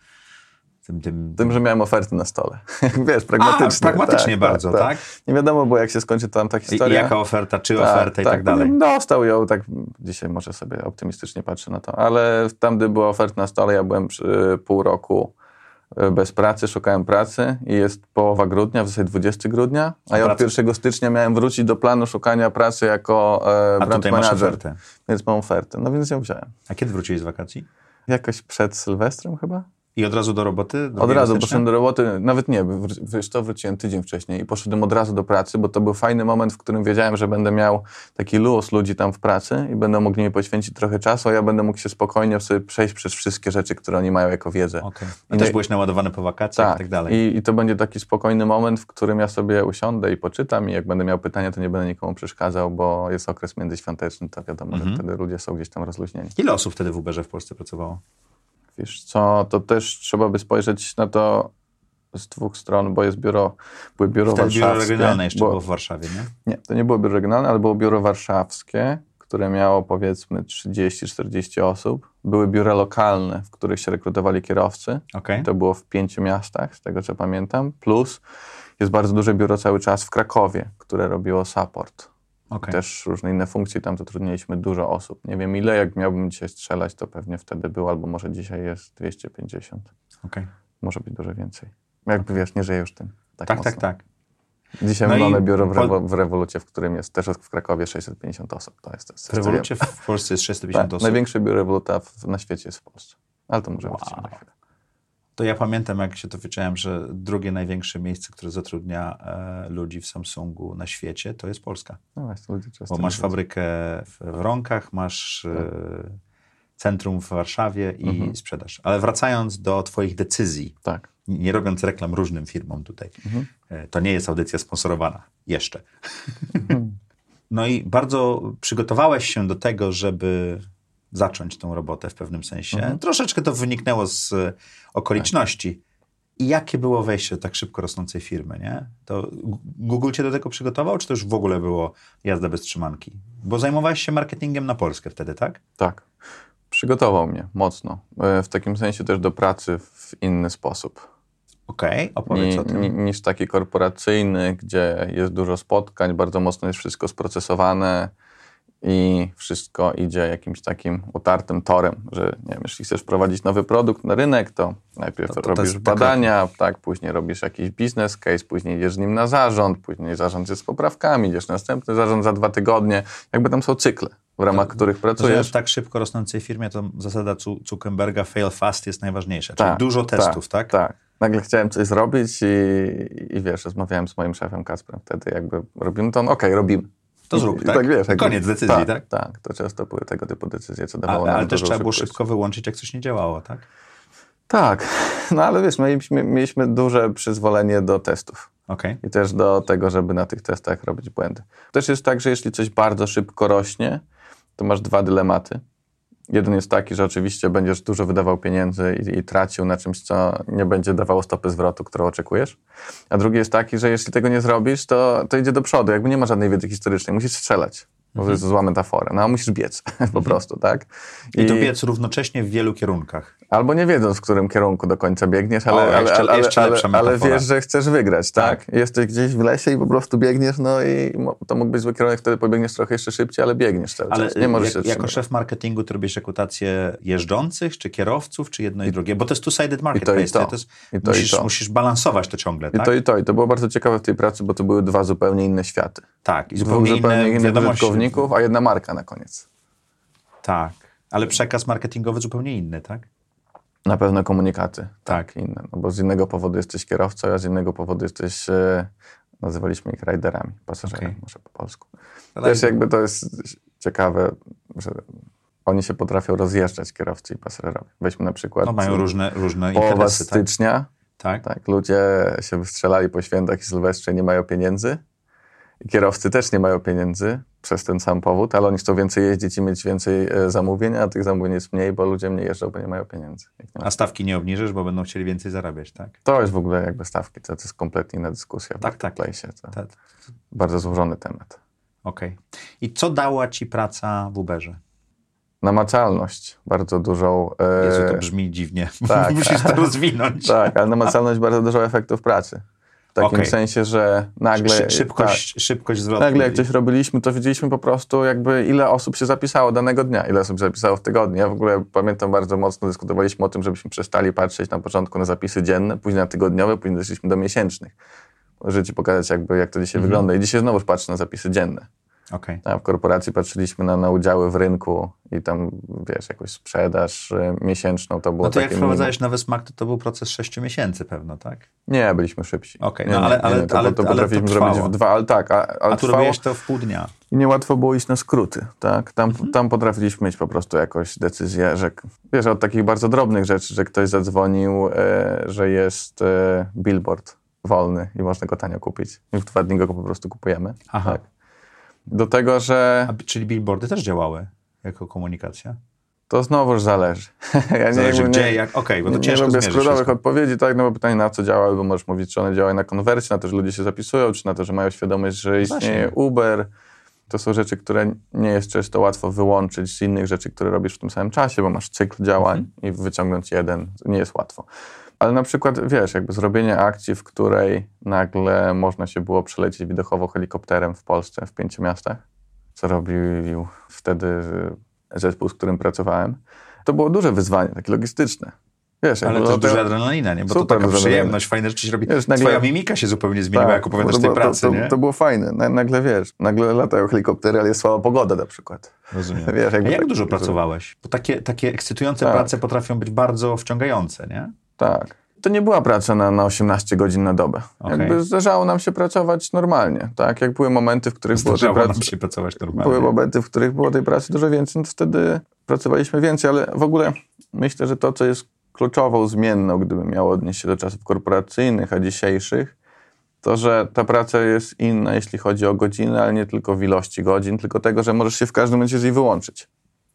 Tym, tym... Tym, że miałem oferty na stole. Wiesz, pragmatycznie. pragmatycznie bardzo, tak? Nie wiadomo było, jak się skończy tam ta I, i historia. jaka oferta, czy oferta i tak no, dalej. Dostał ją, tak dzisiaj może sobie optymistycznie patrzę na to, ale tam, gdy była oferta na stole, ja byłem przy pół roku bez pracy, szukałem pracy i jest połowa grudnia, w zasadzie 20 grudnia, a ja od praca- 1 stycznia miałem wrócić do planu szukania pracy jako e, A brand tutaj masz manager, ofertę. więc mam ofertę, no więc ją wziąłem. A kiedy wróciłeś z wakacji? Jakoś przed Sylwestrem chyba? I od razu do roboty? Od razu poszedłem do roboty, nawet nie, wiesz to wróciłem tydzień wcześniej i poszedłem od razu do pracy, bo to był fajny moment, w którym wiedziałem, że będę miał taki luz ludzi tam w pracy i będą mogli mi poświęcić trochę czasu, a ja będę mógł się spokojnie sobie przejść przez wszystkie rzeczy, które oni mają jako wiedzę. Okay. I, I też byłeś naładowany po wakacjach tak, i tak dalej. I, I to będzie taki spokojny moment, w którym ja sobie usiądę i poczytam i jak będę miał pytania, to nie będę nikomu przeszkadzał, bo jest okres międzyświąteczny, to wiadomo, mhm. że wtedy ludzie są gdzieś tam rozluźnieni. Ile osób wtedy w Uberze w Polsce pracowało? Wiesz co, to też trzeba by spojrzeć na to z dwóch stron, bo jest biuro, były biuro Wtedy warszawskie. biuro regionalne jeszcze było w Warszawie, nie? Nie, to nie było biuro regionalne, ale było biuro warszawskie, które miało powiedzmy 30-40 osób. Były biura lokalne, w których się rekrutowali kierowcy. Okay. To było w pięciu miastach, z tego co pamiętam. Plus jest bardzo duże biuro cały czas w Krakowie, które robiło support. Okay. Też różne inne funkcje, tam zatrudniliśmy dużo osób. Nie wiem ile, jak miałbym dzisiaj strzelać, to pewnie wtedy był, albo może dzisiaj jest 250. Okay. Może być dużo więcej. Jakby wiesz, nie żyję już tym. Tak, tak, tak, tak. Dzisiaj no mamy biuro w, Rewo w Rewolucie, w którym jest też w Krakowie 650 osób. To jest, to jest w Rewolucie w Polsce jest 650 tak, osób? największe biuro Rewoluta na świecie jest w Polsce. Ale to może wow. wrócimy na chwilę. To ja pamiętam, jak się dowiedziałem, że drugie największe miejsce, które zatrudnia e, ludzi w Samsungu na świecie, to jest Polska. No właśnie, ludzie często Bo masz fabrykę w, w Ronkach, masz e, tak. centrum w Warszawie i mhm. sprzedaż. Ale wracając do Twoich decyzji, tak. nie robiąc reklam różnym firmom tutaj, mhm. e, to nie jest audycja sponsorowana. Jeszcze. Mhm. no i bardzo przygotowałeś się do tego, żeby zacząć tą robotę w pewnym sensie. Mhm. Troszeczkę to wyniknęło z e, okoliczności. I jakie było wejście do tak szybko rosnącej firmy, nie? To Google cię do tego przygotował, czy to już w ogóle było jazda bez trzymanki? Bo zajmowałeś się marketingiem na Polskę wtedy, tak? Tak. Przygotował mnie mocno. E, w takim sensie też do pracy w inny sposób. Okej, okay, opowiedz Ni, o tym. Niż taki korporacyjny, gdzie jest dużo spotkań, bardzo mocno jest wszystko sprocesowane, i wszystko idzie jakimś takim utartym torem, że nie wiem, jeśli chcesz wprowadzić nowy produkt na rynek, to najpierw to, to robisz badania, tak, później robisz jakiś biznes case, później idziesz z nim na zarząd, później zarząd jest z poprawkami, idziesz na następny zarząd za dwa tygodnie, jakby tam są cykle, w ramach to, których pracujesz. To, w tak szybko rosnącej firmie to zasada Zuckerberga fail fast jest najważniejsza, czyli tak, dużo testów, tak? Tak, tak. Nagle chciałem coś zrobić i, i wiesz, rozmawiałem z moim szefem Kasprem wtedy, jakby robimy to, no okej, okay, robimy to zrób, tak? tak wiesz, Koniec decyzji, tak, tak? Tak, to często były tego typu decyzje, co dawało ale, nam Ale też trzeba było szybko wyłączyć, jak coś nie działało, tak? Tak, no ale wiesz, mieliśmy, mieliśmy duże przyzwolenie do testów. Okay. I też do tego, żeby na tych testach robić błędy. Też jest tak, że jeśli coś bardzo szybko rośnie, to masz dwa dylematy. Jeden jest taki, że oczywiście będziesz dużo wydawał pieniędzy i, i, tracił na czymś, co nie będzie dawało stopy zwrotu, którą oczekujesz. A drugi jest taki, że jeśli tego nie zrobisz, to, to idzie do przodu. Jakby nie ma żadnej wiedzy historycznej, musisz strzelać. Może mhm. jest zła metafora, no musisz biec po mhm. prostu, tak? I, I to biec równocześnie w wielu kierunkach. Albo nie wiedząc, w którym kierunku do końca biegniesz, ale, o, jeszcze, ale, jeszcze ale, ale, wiesz, że chcesz wygrać, tak? tak? Jesteś gdzieś w lesie i po prostu biegniesz, no i to mógł być zły kierunek, wtedy pobiegniesz trochę jeszcze szybciej, ale biegniesz cały ale czas. Nie możesz jak, Jako szef marketingu ty robisz rekrutację jeżdżących, czy kierowców, czy jedno i drugie? Bo to jest two-sided marketplace. I to, i to. To jest, I to, musisz, i to. musisz balansować to ciągle, tak? I to i to. I to było bardzo ciekawe w tej pracy, bo to były dwa zupełnie inne światy. Tak. I zupełnie, zupełnie inne, innych a jedna marka na koniec. Tak. Ale przekaz marketingowy zupełnie inny, tak? Na pewno komunikaty, tak, tak inne. No bo z innego powodu jesteś kierowcą, a z innego powodu jesteś, e, nazywaliśmy ich riderami, pasażerami, okay. może po polsku. Też jakby to jest ciekawe, że oni się potrafią rozjeżdżać, kierowcy i pasażerowie. Weźmy na przykład... No mają różne, różne połowa interesy, tak? stycznia, tak? tak? Ludzie się wystrzelali po świętach i Sylwestrze nie mają pieniędzy. Kierowcy też nie mają pieniędzy przez ten sam powód, ale oni chcą więcej jeździć i mieć więcej e, zamówień, a tych zamówień jest mniej, bo ludzie mniej jeżdżą, bo nie mają pieniędzy. Nie a stawki nie obniżysz, bo będą chcieli więcej zarabiać, tak? To jest w ogóle jakby stawki, to, to jest kompletnie inna dyskusja. Tak, tak. To tak. Bardzo złożony temat. Okej. Okay. I co dała Ci praca w Uberze? Namacalność bardzo dużą. E... Jezu, to brzmi dziwnie. Tak. Musisz to rozwinąć. tak, ale namacalność bardzo dużo efektów pracy takim okay. sensie, że nagle... Szy szybkość, tak, szybkość zwrotu. Nagle jak coś robiliśmy, to widzieliśmy po prostu jakby ile osób się zapisało danego dnia, ile osób się zapisało w tygodniu. Ja w ogóle pamiętam bardzo mocno, dyskutowaliśmy o tym, żebyśmy przestali patrzeć na początku na zapisy dzienne, później na tygodniowe, później doszliśmy do miesięcznych. Żeby ci pokazać jakby jak to dzisiaj mhm. wygląda. I dzisiaj znowu patrzę na zapisy dzienne. Okej. A w korporacji patrzyliśmy na, na udziały w rynku i tam, wiesz, jakąś sprzedaż y, miesięczną, to było No to jak wprowadzałeś nowy smak, to to był proces 6 miesięcy pewno, tak? Nie, byliśmy szybsi. Okej, Nie, no nie, ale- nie, ale- nie, to, ale- to ale to potrafiliśmy zrobić w dwa, ale tak, a, ale A tu trwało robiłeś to w pół dnia. i niełatwo było iść na skróty, tak? Tam, Mhm. tam potrafiliśmy mieć po prostu jakąś decyzję, że, wiesz, od takich bardzo drobnych rzeczy, że ktoś zadzwonił, e, że jest e, billboard wolny i można go tanio kupić. I w dwa dni go po prostu kupujemy. Aha. Tak. Do tego, że A, czyli billboardy też działały jako komunikacja? to znowuż zależy. ja Zależy nie, gdzie, nie, jak, okej, bo to nie ciężko lubię zmierzyć skrótowych odpowiedzi, tak, no bo pytanie na co działały, bo możesz mówić, czy one działają na konwersję, na to, że ludzie się zapisują, czy na to, że mają świadomość, że istnieje Właśnie. Uber. To są rzeczy, które nie jest często łatwo wyłączyć z innych rzeczy, które robisz w tym samym czasie, bo masz cykl działań Mhm. i wyciągnąć jeden nie jest łatwo. Ale na przykład, wiesz, jakby zrobienie akcji, w której nagle można się było przelecieć widokowo helikopterem w Polsce, w pięciu miastach, co robił wtedy zespół, z którym pracowałem, to było duże wyzwanie, takie logistyczne. Wiesz, Ale też no to- duża adrenalina, nie? Bo to taka przyjemność, fajne rzeczy się robi. Wiesz, nagle- Twoja mimika się zupełnie zmieniła, Tak, jak opowiadasz to tej pracy, to, nie? to, to było fajne. Na- Nagle wiesz, nagle latają helikoptery, ale jest słaba pogoda na przykład. Rozumiem. Wiesz, jak tak- dużo pracowałeś? Bo takie, takie ekscytujące Tak. prace potrafią być bardzo wciągające, nie? Tak. To nie była praca na, na 18 godzin na dobę. Okej. Jakby zdarzało nam się pracować normalnie. Tak? Jak były momenty, w których było tej Zdarzało nam pracy, się pracować normalnie. były momenty, w których było tej pracy dużo więcej, no to wtedy pracowaliśmy więcej, ale w ogóle myślę, że to, co jest kluczową zmienną, gdybym miał odnieść się do czasów korporacyjnych, a dzisiejszych, to, że ta praca jest inna, jeśli chodzi o godziny, ale nie tylko w ilości godzin, tylko tego, że możesz się w każdym momencie z niej wyłączyć.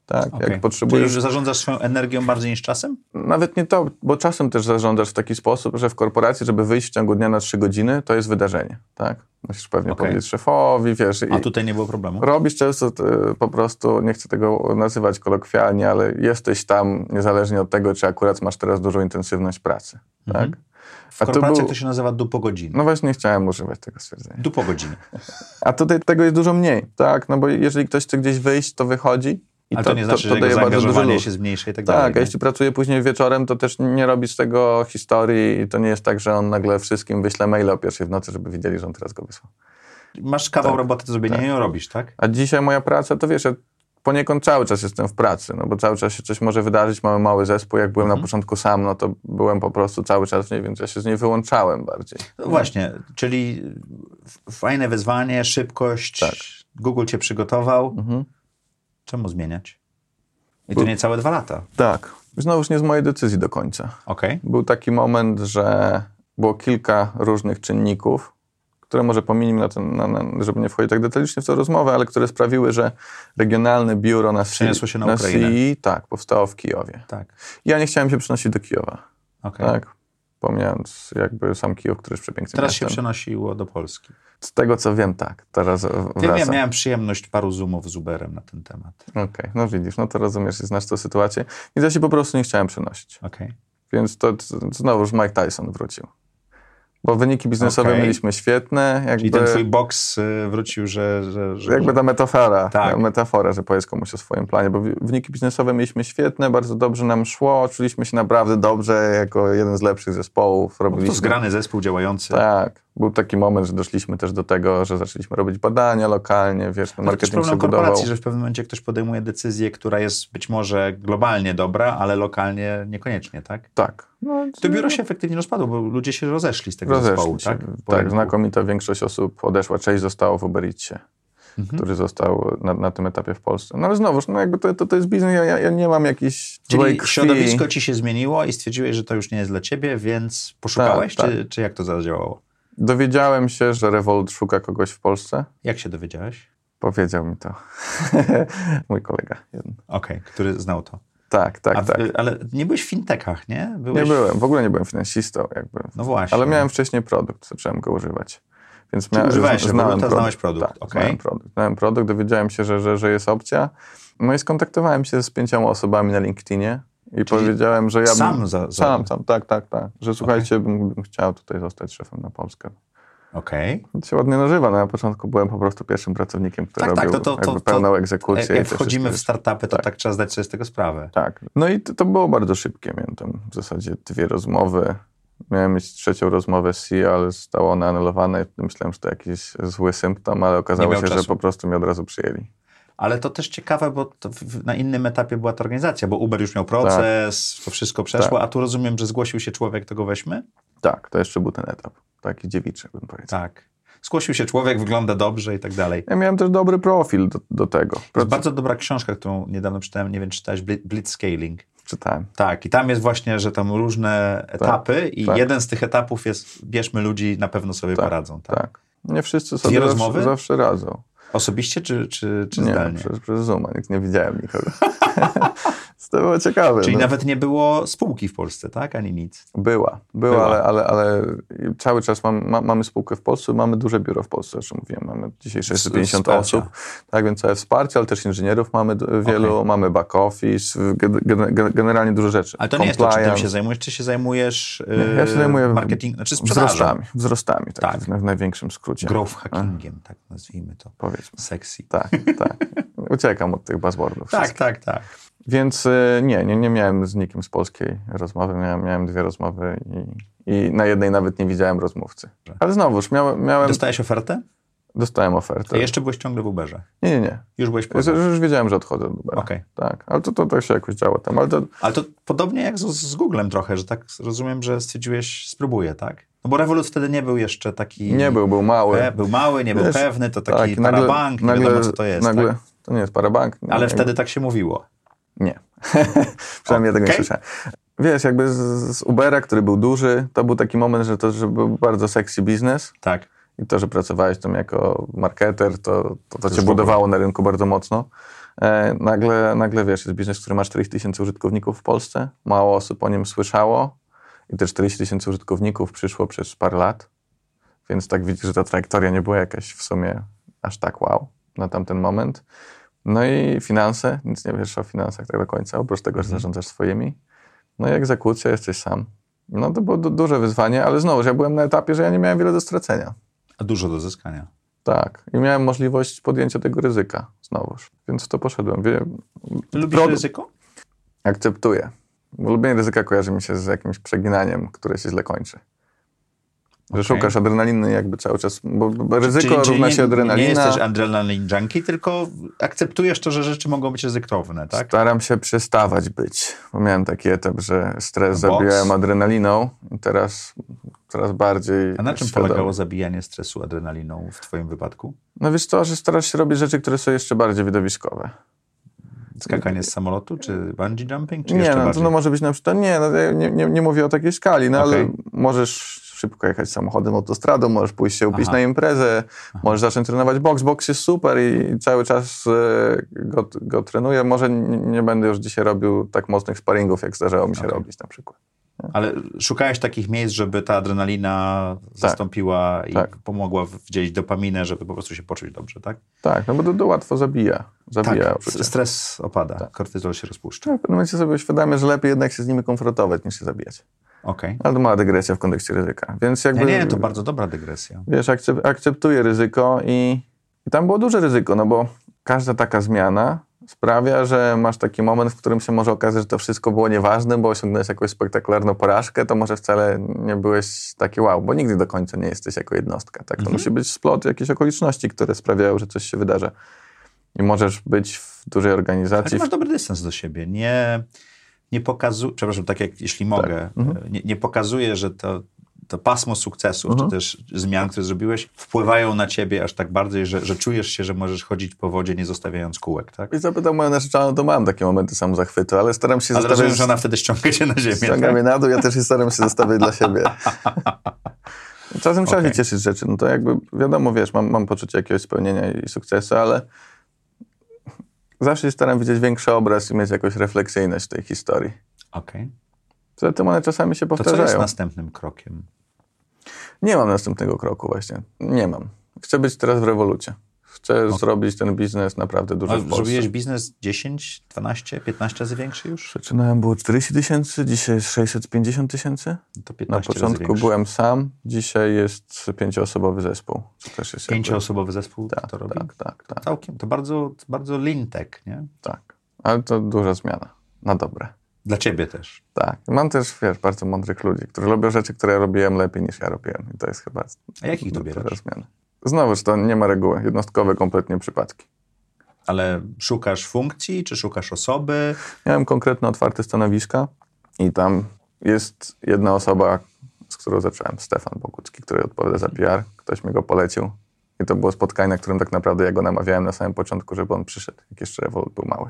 Tak, Okej. jak potrzebujesz. Czyli zarządzasz swoją energią bardziej niż czasem? Nawet nie to, bo czasem też zarządzasz w taki sposób, że w korporacji, żeby wyjść w ciągu dnia na trzy godziny, to jest wydarzenie, tak? Musisz pewnie Okej. powiedzieć szefowi, wiesz. A tutaj nie było problemu? Robisz często e, po prostu, nie chcę tego nazywać kolokwialnie, ale jesteś tam niezależnie od tego, czy akurat masz teraz dużą intensywność pracy, tak? W A korporacjach był- to się nazywa dupo godziny. No właśnie nie chciałem używać tego stwierdzenia. Dupo godziny. A tutaj tego jest dużo mniej, tak? No bo jeżeli ktoś chce gdzieś wyjść, to wychodzi i Ale to, nie znaczy, że jego daje bardzo duży zaangażowanie się zmniejsza i tak, Tak, dalej. a jeśli pracuje później wieczorem, to też nie robi z tego historii i to nie jest tak, że on nagle wszystkim wyśle maila o pierwszej w nocy, żeby wiedzieli, że on teraz go wysłał. Masz kawał Tak. roboty do zrobienia i ją robisz, tak? A dzisiaj moja praca, to wiesz, ja poniekąd cały czas jestem w pracy, no bo cały czas się coś może wydarzyć, mamy mały zespół, jak byłem Mhm. na początku sam, no to byłem po prostu cały czas w niej, więc ja się z niej wyłączałem bardziej. No właśnie, czyli fajne wyzwanie, szybkość. Tak. Google cię przygotował. Mhm. Czemu zmieniać? I to Bo- niecałe dwa lata. Tak. Znowuż nie z mojej decyzji do końca. Okej. Był taki moment, że było kilka różnych czynników, które może pominimy, na ten, na, na, żeby nie wchodzić tak detalicznie w tę rozmowę, ale które sprawiły, że regionalne biuro na, Przeniosło się na na Ukrainę. CI, tak, powstało w Kijowie. Tak. Ja nie chciałem się przenosić do Kijowa, Okej. tak, pomijając jakby sam Kijów, który jest przepięknym Teraz się miastem. przenosiło do Polski. Z tego, co wiem, tak, teraz Ja wraca. miałem, miałem przyjemność paru zoomów z Uberem na ten temat. Okej, no widzisz, no to rozumiesz i znasz tę sytuację. Więc ja się po prostu nie chciałem przenosić. Okej. Więc to to znowuż Mike Tyson wrócił. Bo wyniki biznesowe Okej. mieliśmy świetne. Jakby, Czyli ten twój boks y, wrócił, że... że, że jakby ta metafora, Tak. metafora, że powiedz komuś o swoim planie, bo wyniki biznesowe mieliśmy świetne, bardzo dobrze nam szło, czuliśmy się naprawdę dobrze, jako jeden z lepszych zespołów. Po Robiliśmy, prostu zgrany zespół działający. Tak. Był taki moment, że doszliśmy też do tego, że zaczęliśmy robić badania lokalnie, wiesz, ten to też marketing się budował. korporacji, że w pewnym momencie ktoś podejmuje decyzję, która jest być może globalnie dobra, ale lokalnie niekoniecznie, tak? Tak. No, To biuro się efektywnie rozpadło, bo ludzie się rozeszli z tego Rozeszli zespołu, się. tak? Po Tak, rynku. znakomita większość osób odeszła. Część zostało w Uber Eatsie, Mhm. który został na, na tym etapie w Polsce. No ale znowuż, no jakby to, to, to jest biznes, ja, ja, ja nie mam jakiejś Czyli krwi. środowisko ci się zmieniło i stwierdziłeś, że to już nie jest dla ciebie, więc poszukałeś, Tak, czy, czy jak to zadziałało? Dowiedziałem się, że Revolt szuka kogoś w Polsce. Jak się dowiedziałeś? Powiedział mi to mój kolega. jeden. Okej, który znał to. Tak, tak, w, tak. Ale nie byłeś w fintechach, nie? Byłeś... Nie byłem, w ogóle nie byłem finansistą jakby. No właśnie. Ale miałem wcześniej produkt, zacząłem go używać. Więc Czyli używałeś Revoluta, znałeś produkt, Tak, okej. znałem produkt. Znałem produkt, dowiedziałem się, że, że, że jest opcja. No i skontaktowałem się z pięcioma osobami na LinkedInie i powiedziałem, że ja bym... sam za- za- Sam, sam, tak, tak, tak. Że słuchajcie, bym, bym chciał tutaj zostać szefem na Polskę. Okej. To się ładnie nazywa. No, na początku byłem po prostu pierwszym pracownikiem, który Tak, tak, robił to- to- to- jakby to- pełną egzekucję. Jak, wchodzimy w startupy, to tak. Tak. trzeba zdać sobie z tego sprawę. tak. No i to, było bardzo szybkie. Miałem tam w zasadzie dwie rozmowy. Miałem mieć trzecią rozmowę z CEO, ale zostało ona anulowana i myślałem, że to jakiś zły symptom, ale okazało się, że czasu. po prostu mnie od razu przyjęli. Ale to też ciekawe, bo w- na innym etapie była ta organizacja, bo Uber już miał proces, to wszystko przeszło, a tu rozumiem, że zgłosił się człowiek, to go weźmy? Tak, to jeszcze był ten etap. Taki dziewiczy, bym powiedział. Tak. Zgłosił się człowiek, wygląda dobrze i tak dalej. Ja miałem też dobry profil do, do tego. To jest bardzo dobra książka, którą niedawno czytałem, nie wiem, czy czytałeś, Bli- Blitzscaling. Czytałem. Tak, i tam jest właśnie, że tam różne etapy i tak. jeden z tych etapów jest, bierzmy ludzi, na pewno sobie Tak, poradzą. Tak? Tak. Nie wszyscy sobie zawsze, zawsze radzą. Osobiście czy, czy, czy nie, zdalnie? przez, przez Zooma, nikt nie widziałem nikogo. to było ciekawe. Czyli no. nawet nie było spółki w Polsce, tak? Ani nic. Była, była, Była. Ale, ale, ale cały czas mam, ma, mamy spółkę w Polsce, mamy duże biuro w Polsce, o mówiłem. Mamy dzisiaj 650 Wsparcia. osób, tak więc całe wsparcie, ale też inżynierów mamy wielu, Okej. mamy back office, gen, gen, generalnie dużo rzeczy. Ale to nie jest to, czy tym Compliance. się zajmujesz, czy się zajmujesz Nie, ja się zajmuję marketing, znaczy sprzedażą, wzrostami, wzrostami tak, Tak. W, w największym skrócie. growth hackingiem, tak nazwijmy to. Powiedzmy. Sexy. Tak, tak. Uciekam od tych buzzwordów. Tak, wszystkich. tak, tak. Więc y, nie, nie, nie miałem z nikim z polskiej rozmowy. Miałem, miałem dwie rozmowy i, i na jednej nawet nie widziałem rozmówcy. Ale znowuż miałem, miałem Dostałeś ofertę? Dostałem A ofertę. jeszcze byłeś ciągle w Uberze. Nie, nie, nie. Już byłeś Już, poza. już wiedziałem, że odchodzę od Ubera. Okej. Tak, ale to, to, to się jakoś działo tam. Ale to, Ale to podobnie jak z, z Googlem trochę, że tak rozumiem, że stwierdziłeś, spróbuję, tak? No bo Revolut wtedy nie był jeszcze taki... nie był, był mały. Pe, był mały, nie był Wiesz, pewny, to taki tak, parabank, nie wiadomo co to jest, Nagle, tak? To nie jest parabank. nie, Ale jakby- wtedy tak się mówiło. Nie. Przynajmniej ja tego nie słyszałem. Wiesz, jakby z, z Ubera, który był duży, to był taki moment, że to że był bardzo sexy biznes Tak. I to, że pracowałeś tam jako marketer, to, to, to cię budowało na rynku bardzo mocno. E, nagle, nagle, wiesz, jest biznes, który ma 40 tysięcy użytkowników w Polsce, mało osób o nim słyszało i te 40 tysięcy użytkowników przyszło przez parę lat, więc tak widzisz, że ta trajektoria nie była jakaś w sumie aż tak wow na tamten moment. No i finanse, nic nie wiesz o finansach tak do końca, oprócz tego, że zarządzasz swoimi. No i egzekucja, jesteś sam. No to było du- duże wyzwanie, ale znowu, ja byłem na etapie, że ja nie miałem wiele do stracenia. A dużo do zyskania. Tak. I miałem możliwość podjęcia tego ryzyka znowuż. Więc w to poszedłem. Wie, lubisz ryzyko? Akceptuję. Bo lubienie ryzyka kojarzy mi się z jakimś przeginaniem, które się źle kończy. Że Okej. szukasz adrenaliny jakby cały czas, bo, ryzyko Czyli- czyli równa nie, się adrenalina. Nie jesteś adrenalin junkie, tylko akceptujesz to, że rzeczy mogą być ryzykowne, tak? Staram się przestawać być, bo miałem taki etap, że stres zabijałem adrenaliną i teraz coraz bardziej A na czym świadomie. polegało zabijanie stresu adrenaliną w twoim wypadku? No wiesz co, że starasz się robić rzeczy, które są jeszcze bardziej widowiskowe. Skakanie z samolotu, czy bungee jumping, czy Nie, jeszcze no to bardziej? no może być na przykład, nie, no, ja nie, nie, nie mówię o takiej skali, no ale Okej. możesz szybko jechać samochodem autostradą, możesz pójść się upić Aha. na imprezę, możesz zacząć trenować boks. Boks jest super i cały czas e, go, go trenuję. Może nie, nie będę już dzisiaj robił tak mocnych sparingów, jak zdarzało mi się Okej. robić na przykład. Ale szukałeś takich miejsc, żeby ta adrenalina zastąpiła i tak. pomogła wdzielić dopaminę, żeby po prostu się poczuć dobrze, tak? Tak, no bo to, to łatwo zabija. Zabija tak. Stres opada, Tak. kortyzol się rozpuszcza. No, w pewnym momencie sobie uświadamiam, że lepiej jednak się z nimi konfrontować, niż się zabijać. Okej. Ale to mała dygresja w kontekście ryzyka. Więc jakby... Nie, nie, to bardzo dobra dygresja. wiesz, akcep- akceptuję ryzyko i, i tam było duże ryzyko, no bo każda taka zmiana sprawia, że masz taki moment, w którym się może okazać, że to wszystko było nieważne, bo osiągnąłeś jakąś spektakularną porażkę, to może wcale nie byłeś taki wow, bo nigdy do końca nie jesteś jako jednostka. Tak? To musi być splot jakichś okoliczności, które sprawiają, że coś się wydarza. I możesz być w dużej Ale organizacji. ty masz dobry dystans do siebie. Nie, nie pokazuje, przepraszam, tak jak jeśli mogę, Mhm. nie, nie pokazuje, że to, to pasmo sukcesów, Mhm. czy też zmian, które zrobiłeś, wpływają na ciebie aż tak bardziej, że, że czujesz się, że możesz chodzić po wodzie, nie zostawiając kółek, tak? I zapytał moją narzeczoną, to mam takie momenty samozachwytu, ale staram się Ale rozumiem, zostawiać... że ona wtedy ściąga cię na ziemię. Ściąga Tak? mnie na dół, ja też się staram się zostawiać dla siebie. Czasem trzeba Okej. się cieszyć z rzeczy. No to jakby wiadomo, wiesz, mam, mam poczucie jakiegoś spełnienia i sukcesu, ale zawsze się staram widzieć większy obraz i mieć jakąś refleksyjność w tej historii. Okej. Poza tym one czasami się To co powtarzają. jest następnym krokiem? Nie mam następnego kroku właśnie. Nie mam. Chcę być teraz w rewolucie. Chcę zrobić ten biznes naprawdę w Polsce. zrobiłeś biznes 10, 12, 15 razy większy już? Zaczynałem, było 40 tysięcy, dzisiaj jest 650 tysięcy. No to Na 15 razy początku byłem sam, dzisiaj jest pięcioosobowy zespół. Co też jest jakby- Pięcioosobowy zespół Tak, to robi? tak, tak, tak, Całkiem, to bardzo, bardzo lean tech, nie? tak. Ale to duża zmiana. Na dobre. Dla ciebie też. Tak. Mam też, wiesz, bardzo mądrych ludzi, którzy robią rzeczy, które ja robiłem lepiej niż ja robiłem. I to jest chyba... A jakich dobierasz? zmiana. Znowuż, to nie ma reguły. Jednostkowe kompletnie przypadki. Ale szukasz funkcji, czy szukasz osoby? Miałem konkretne otwarte stanowiska i tam jest jedna osoba, z którą zacząłem, Stefan Bogucki, który odpowiada za PR. Ktoś mi go polecił. I to było spotkanie, na którym tak naprawdę ja go namawiałem na samym początku, żeby on przyszedł, jak jeszcze Revolut był mały.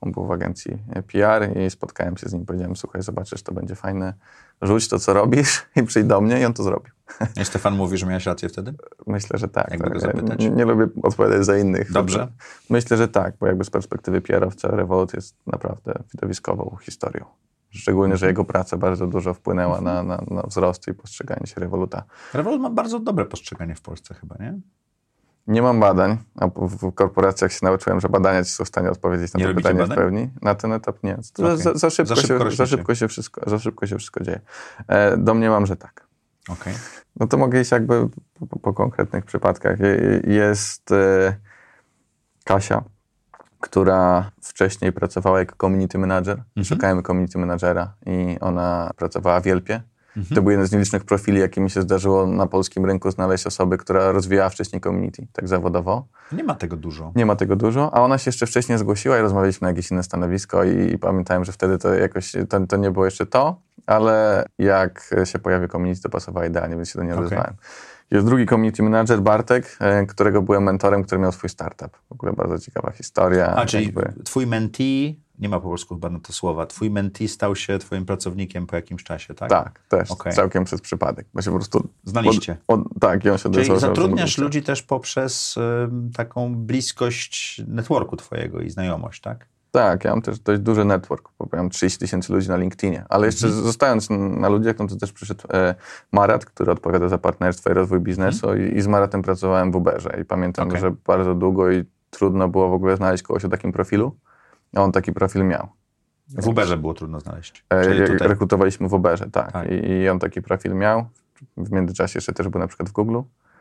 On był w agencji PR i spotkałem się z nim. Powiedziałem, słuchaj, zobaczysz, to będzie fajne. Rzuć to, co robisz i przyjdź do mnie i on to zrobił. I Stefan mówi, że miałeś rację wtedy? Myślę, że tak. Jakby go tak. zapytać? Nie, nie lubię odpowiadać za innych. Dobrze. Myślę, że tak, bo jakby z perspektywy PR-owca Revolut jest naprawdę widowiskową historią. Szczególnie, że jego praca bardzo dużo wpłynęła na, na, na wzrost i postrzeganie się Revoluta. Revolut ma bardzo dobre postrzeganie w Polsce chyba, nie? Nie mam badań, a w korporacjach się nauczyłem, że badania ci są w stanie odpowiedzieć na Nie to pytanie w pełni. Na ten etap nie. Za, za, szybko Za szybko się, za, rośniecie. szybko się wszystko, za szybko się wszystko dzieje. E, domniemam, że tak. Okej. No to mogę iść jakby po, po konkretnych przypadkach. Je- Jest e, Kasia, która wcześniej pracowała jako community manager. Szukałem community managera i ona pracowała w Jelpie. To był jeden z nielicznych profili, jaki mi się zdarzyło na polskim rynku znaleźć osoby, która rozwijała wcześniej community, tak zawodowo. Nie ma tego dużo. Nie ma tego dużo, a ona się jeszcze wcześniej zgłosiła i rozmawialiśmy na jakieś inne stanowisko i, i pamiętałem, że wtedy to jakoś, to, to nie było jeszcze to, ale jak się pojawi community, to pasowała idealnie, więc się do niej Okej. odezwałem. Jest drugi community manager, Bartek, e, którego byłem mentorem, który miał swój startup. W ogóle bardzo ciekawa historia. A, czyli jakby. twój mentee, nie ma po polsku chyba na to słowa, twój mentee stał się twoim pracownikiem po jakimś czasie, tak? Tak, też, Okej. całkiem przez przypadek. Bo się po prostu... Znaliście. Od, od, tak, i on się Czyli zatrudniasz ludzi też poprzez ym, taką bliskość networku twojego i znajomość, tak? Tak, ja mam też dość duży network, bo mam 30 tysięcy ludzi na LinkedInie. Ale jeszcze Mhm. zostając na ludziach, no to też przyszedł e, Marat, który odpowiada za partnerstwo i rozwój biznesu i, i z Maratem pracowałem w Uberze i pamiętam, Mhm. Okej. że bardzo długo i trudno było w ogóle znaleźć kogoś o takim profilu, on taki profil miał. W Uberze było trudno znaleźć. E, rekrutowaliśmy w Uberze, tak. Tak. I, I on taki profil miał. W międzyczasie jeszcze też był na przykład w Google.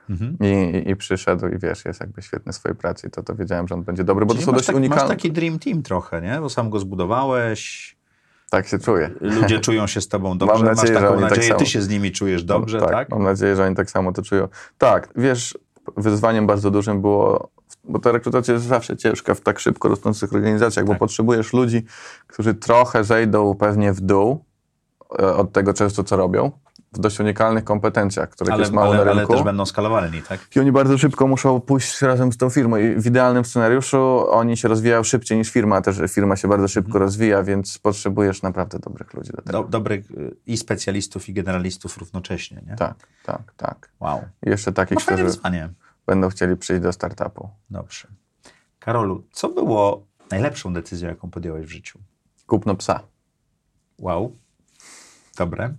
Mhm. I, i, przyszedł i wiesz, jest jakby świetny w swojej pracy i to, to wiedziałem, że on będzie dobry, bo Czyli to są dość tak, unikalne. masz taki dream team trochę, nie? Bo sam go zbudowałeś, Tak się czuję. ludzie czują się z tobą dobrze, nadzieję, masz że taką oni tak nadzieję, samo. ty się z nimi czujesz dobrze, tak, tak? Mam nadzieję, że oni tak samo to czują. Tak, wiesz, wyzwaniem bardzo dużym było, bo ta rekrutacja jest zawsze ciężka w tak szybko rosnących organizacjach, bo Tak. potrzebujesz ludzi, którzy trochę zejdą pewnie w dół e, od tego często, co robią, w dość unikalnych kompetencjach, których Ale, jest mało ale, na ale rynku. też będą skalowalni, tak? I oni bardzo szybko muszą pójść razem z tą firmą. I w idealnym scenariuszu oni się rozwijają szybciej niż firma, a też firma się bardzo szybko Mhm. rozwija, więc potrzebujesz naprawdę dobrych ludzi do tego. Do, dobrych y, i specjalistów, i generalistów równocześnie, nie? Tak, tak, tak. Wow. I jeszcze takich, fajne którzy wyzwanie. Będą chcieli przyjść do startupu. Dobrze. Karolu, co było najlepszą decyzją, jaką podjąłeś w życiu? Kupno psa. Wow. Dobre.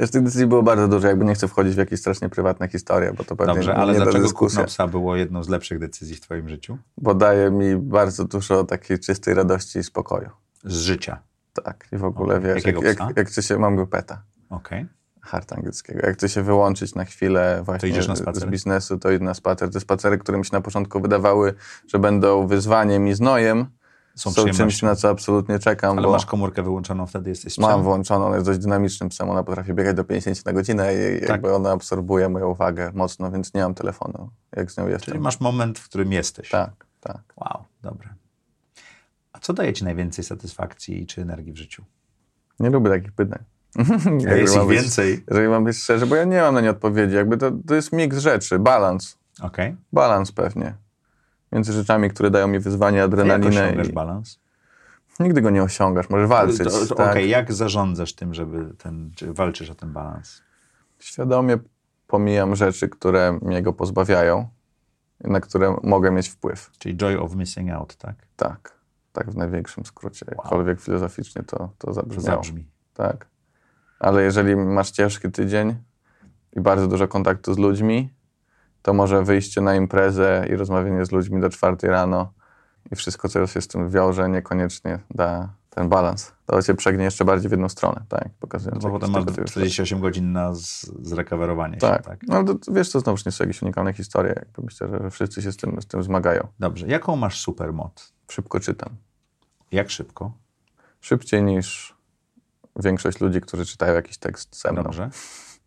Wiesz, tych decyzji było bardzo dużo, jakby nie chcę wchodzić w jakieś strasznie prywatne historie, bo to pewnie Dobrze, ale nie dlaczego kupno psa było jedną z lepszych decyzji w twoim życiu? Bo daje mi bardzo dużo takiej czystej radości i spokoju. Z życia. Tak, i w ogóle Okej. wiesz, Jakiego jak, psa? jak, jak chce się, mam go peta, Okej. Hart angielskiego, jak chce się wyłączyć na chwilę właśnie na z biznesu, to idę na spacer. Te spacery, które mi się na początku wydawały, że będą wyzwaniem i znojem, Są są, czymś, na co absolutnie czekam, Ale bo masz komórkę wyłączoną, wtedy jesteś psem? mam włączoną, ona jest dość dynamicznym psem, ona potrafi biegać do 50 na godzinę i Tak. jakby ona absorbuje moją uwagę mocno, więc nie mam telefonu, jak z nią jestem. Czyli masz moment, w którym jesteś. Tak, tak. Wow, dobre. A co daje ci najwięcej satysfakcji czy energii w życiu? Nie lubię takich pytań. A jest ich być- więcej. Jeżeli mam być szczery, bo ja nie mam na nie odpowiedzi. Jakby to, to jest miks rzeczy, balans. Okej. Balans pewnie. Między rzeczami, które dają mi wyzwanie, Jak adrenalinę. osiągasz I balans? nigdy go nie osiągasz, możesz walczyć. Tak? Okej, jak zarządzasz tym, żeby ten, czy walczysz o ten balans? Świadomie pomijam rzeczy, które mnie go pozbawiają, na które mogę mieć wpływ. Czyli joy of missing out, tak? Tak, tak w największym skrócie. Jakkolwiek filozoficznie to, to To zabrzmiało. zabrzmi. Tak. Ale jeżeli masz ciężki tydzień i bardzo dużo kontaktu z ludźmi, to może wyjście na imprezę i rozmawianie z ludźmi do czwartej rano i wszystko, co się z tym wiąże, niekoniecznie da ten balans. To cię przegnie jeszcze bardziej w jedną stronę, tak? Pokazując No bo potem masz tego typu 48 godzin na z- zrecoverowanie tak. się, tak? No to, wiesz, to znowu nie są jakieś unikalne historie. Jakby myślę, że wszyscy się z tym, z tym zmagają. Dobrze. Jaką masz supermoc? Szybko czytam. Jak szybko? Szybciej niż większość ludzi, którzy czytają jakiś tekst ze mną. Dobrze.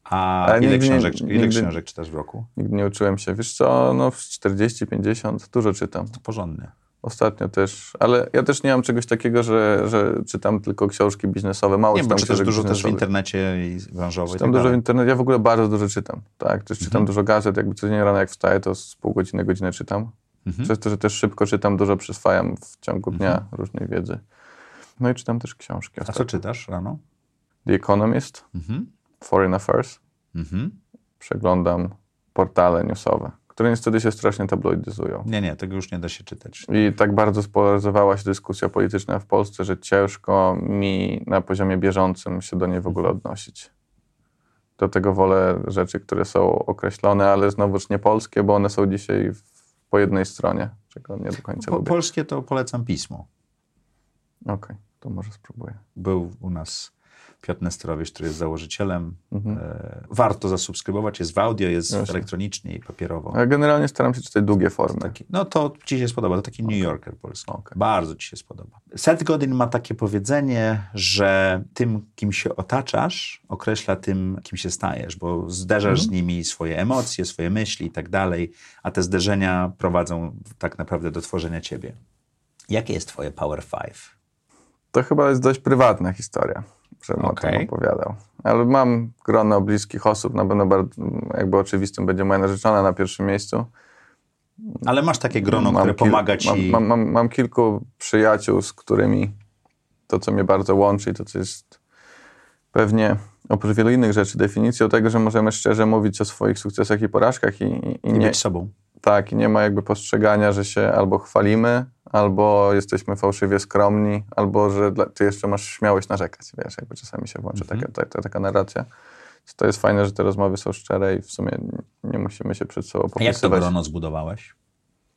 A Ale ile, nigdy książek, ile nigdy- książek czytasz w roku? Nigdy nie uczyłem się. Wiesz co, no 40, 50, dużo czytam. To porządnie. Ostatnio też, ale ja też nie mam czegoś takiego, że, że czytam tylko książki biznesowe. Mało Nie, bo czytasz dużo też w internecie i branżowej. Czytam tak dużo w internecie. Ja w ogóle bardzo dużo czytam. Tak, też czytam Mhm. dużo gazet. Jakby codziennie rano jak wstaję, to z pół godziny, godzinę czytam. Mhm. Przez to, że też szybko czytam, dużo przyswajam w ciągu dnia Mhm. różnej wiedzy. No i czytam też książki. A co ostatnio. czytasz rano? The Economist, Mhm. Foreign Affairs. Mhm. Przeglądam portale newsowe, które niestety się strasznie tabloidyzują. Nie, nie, tego już nie da się czytać. I tak bardzo spolaryzowała się dyskusja polityczna w Polsce, że ciężko mi na poziomie bieżącym się do niej w ogóle odnosić. Do tego wolę rzeczy, które są określone, ale znowuż nie polskie, bo one są dzisiaj po jednej stronie, czego nie do końca Po, lubię. polskie to polecam pismo. Okej, to może spróbuję. Był u nas Piotr Nesterowicz, który jest założycielem. Mhm. E, warto zasubskrybować. Jest w audio, jest Jasne. elektronicznie i papierowo. Ale generalnie staram się czytać długie formy. Taki, no to ci się spodoba. To taki New Yorker polski. Okej. Bardzo ci się spodoba. Seth Godin ma takie powiedzenie, że tym, kim się otaczasz, określa tym, kim się stajesz, bo zderzasz z nimi swoje emocje, swoje myśli i tak dalej, a te zderzenia prowadzą tak naprawdę do tworzenia ciebie. Jakie jest twoje Power Five? To chyba jest dość prywatna historia, żebym o Okej. tym opowiadał. Ale mam grono bliskich osób, na pewno bardzo, jakby oczywistym będzie moja narzeczona na pierwszym miejscu. Ale masz takie grono, które kil- pomaga ci... Mam, mam, mam, mam kilku przyjaciół, z którymi to, co mnie bardzo łączy i to, co jest pewnie oprócz wielu innych rzeczy definicją tego, że możemy szczerze mówić o swoich sukcesach i porażkach i, i, i I nie, być sobą. tak, i nie ma jakby postrzegania, że się albo chwalimy, albo jesteśmy fałszywie skromni, albo że dla, ty jeszcze masz śmiałość narzekać, wiesz, jakby czasami się włączy Mhm. taka, ta, ta, taka narracja. To jest fajne, że te rozmowy są szczere i w sumie nie- musimy się przed sobą A jak to popisywać grono zbudowałeś?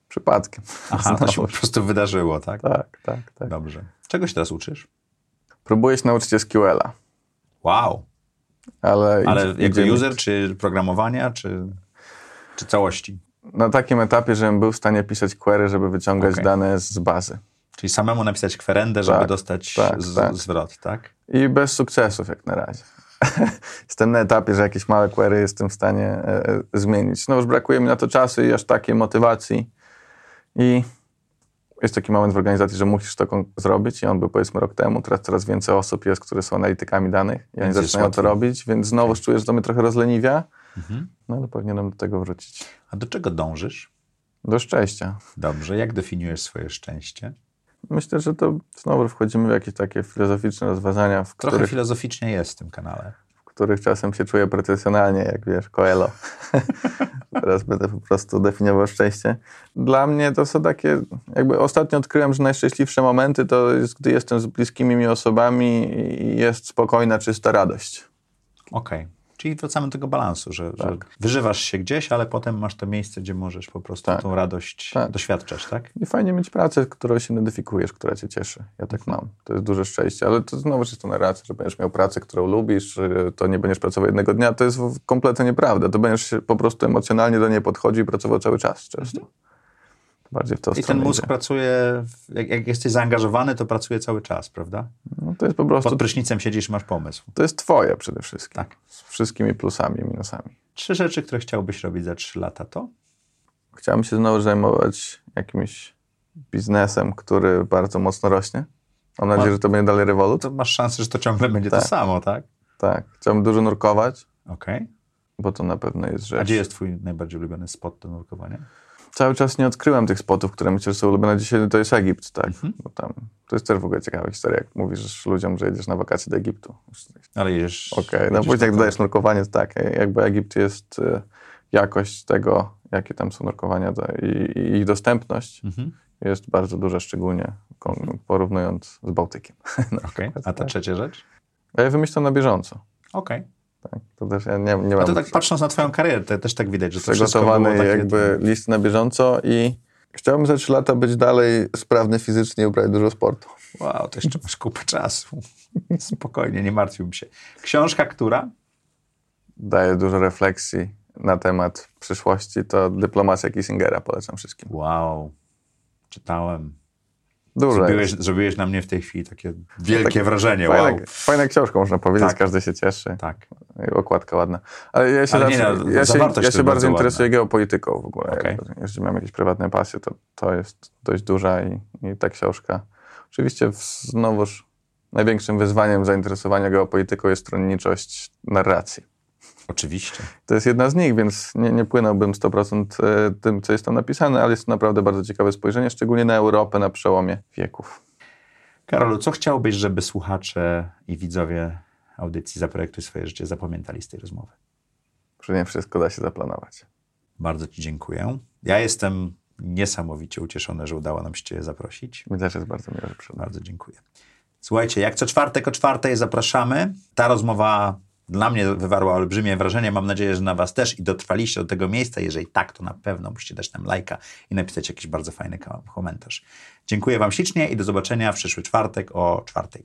przypadkiem. Aha, to się po prostu wydarzyło, tak? Tak, tak, tak. Dobrze. Czego się teraz uczysz? Próbuję się nauczyć SQL-a, Wow. ale, Ale idzie- jako idzie mi user, czy programowania, czy, czy całości? Na takim etapie, żebym był w stanie pisać query, żeby wyciągać Okej. dane z bazy. Czyli samemu napisać kwerendę, żeby Tak, dostać tak, z, tak. zwrot, tak? I bez sukcesów jak na razie. Jestem na etapie, że jakieś małe query jestem w stanie e, e, zmienić. No już brakuje mi na to czasu i aż takiej motywacji. I jest taki moment w organizacji, że musisz to zrobić i on był powiedzmy rok temu. Teraz coraz więcej osób jest, które są analitykami danych i oni zaczynają to robić, więc znowu czuję, że to mnie trochę rozleniwia, Mhm. no ale powinienem do tego wrócić. A do czego dążysz? Do szczęścia. Dobrze. Jak definiujesz swoje szczęście? Myślę, że to znowu wchodzimy w jakieś takie filozoficzne rozważania, w Trochę których, filozoficznie jest w tym kanale. w których czasem się czuję pretensjonalnie, jak wiesz, Coelho. Teraz będę po prostu definiował szczęście. Dla mnie to są takie, jakby ostatnio odkryłem, że najszczęśliwsze momenty to jest, gdy jestem z bliskimi mi osobami i jest spokojna, czysta radość. Okej. Czyli wracamy do tego balansu, że, że Tak. wyżywasz się gdzieś, ale potem masz to miejsce, gdzie możesz po prostu Tak. tą radość Tak. doświadczać, tak? I fajnie mieć pracę, którą się identyfikujesz, która cię cieszy. Ja tak mam. To jest duże szczęście. Ale to znowu jest to narracja, że będziesz miał pracę, którą lubisz, że to nie będziesz pracował jednego dnia. To jest kompletnie nieprawda. To będziesz się po prostu emocjonalnie do niej podchodził i pracował cały czas często. Bardziej w to I ten mózg idzie. pracuje, jak, jak jesteś zaangażowany, to pracuje cały czas, prawda? No, to jest po prostu, Pod prysznicem siedzisz, masz pomysł. to jest twoje przede wszystkim. Tak. Z wszystkimi plusami i minusami. Trzy rzeczy, które chciałbyś robić za trzy lata, to? Chciałem się znowu zajmować jakimś biznesem, który bardzo mocno rośnie. Mam nadzieję, że to będzie dalej rewolut. To masz szansę, że to ciągle będzie to Tak. samo, tak? Tak. Chciałbym dużo nurkować, Okej. bo to na pewno jest rzecz. A gdzie jest twój najbardziej ulubiony spot do nurkowania? Cały czas nie odkryłem tych spotów, które myślę, że są ulubione. Dzisiaj to jest Egipt, tak. Mhm. Bo tam, to jest też w ogóle ciekawa historia, jak mówisz ludziom, że jedziesz na wakacje do Egiptu. Ale jedziesz... Okej, no jedziesz później jak to- dodajesz nurkowanie, to tak, jakby Egipt jest e, jakość tego, jakie tam są nurkowania i, i ich dostępność Mhm. jest bardzo duża, szczególnie porównując z Bałtykiem. No, Okej. A ta tak. trzecia rzecz? Ja wymyślam na bieżąco. Okej. Tak. To też ja nie, nie A mam to tak patrząc na twoją karierę, to też tak widać, że to przygotowany takie... jakby list na bieżąco i chciałbym za trzy lata być dalej sprawny fizycznie i uprawiać dużo sportu. Wow, to jeszcze masz kupę czasu. Spokojnie, nie martwiłbym się. Książka, która? Daje dużo refleksji na temat przyszłości, to dyplomacja Kissingera polecam wszystkim. Wow, czytałem. Dużo Zrobiłeś, zrobiłeś na mnie w tej chwili takie wielkie Tak, wrażenie. Wow. Fajna, fajna książka, można powiedzieć, Tak. każdy się cieszy. Tak. Okładka ładna. Ale ja się, Ale nie, no, ja się, ja się bardzo interesuję geopolityką w ogóle. Jak- Jeżeli mam jakieś prywatne pasje, to to jest dość duża i, i ta książka. Oczywiście znowuż największym wyzwaniem zainteresowania geopolityką jest stronniczość narracji. Oczywiście. To jest jedna z nich, więc nie, nie płynąłbym 100% e, tym, co jest tam napisane, ale jest to naprawdę bardzo ciekawe spojrzenie, szczególnie na Europę na przełomie wieków. Karolu, co chciałbyś, żeby słuchacze i widzowie audycji Zaprojektuj swoje życie zapamiętali z tej rozmowy? Nie wszystko da się zaplanować. Bardzo Ci dziękuję. Ja jestem niesamowicie ucieszony, że udało nam się Cię zaprosić. Mi też jest bardzo miło, że przyszedłem. Bardzo dziękuję. Słuchajcie, jak co czwartek o czwartej zapraszamy. Ta rozmowa dla mnie wywarła olbrzymie wrażenie. Mam nadzieję, że na Was też i dotrwaliście do tego miejsca. Jeżeli tak, to na pewno musicie dać nam lajka i napisać jakiś bardzo fajny ko- komentarz. Dziękuję Wam ślicznie i do zobaczenia w przyszły czwartek o czwartej.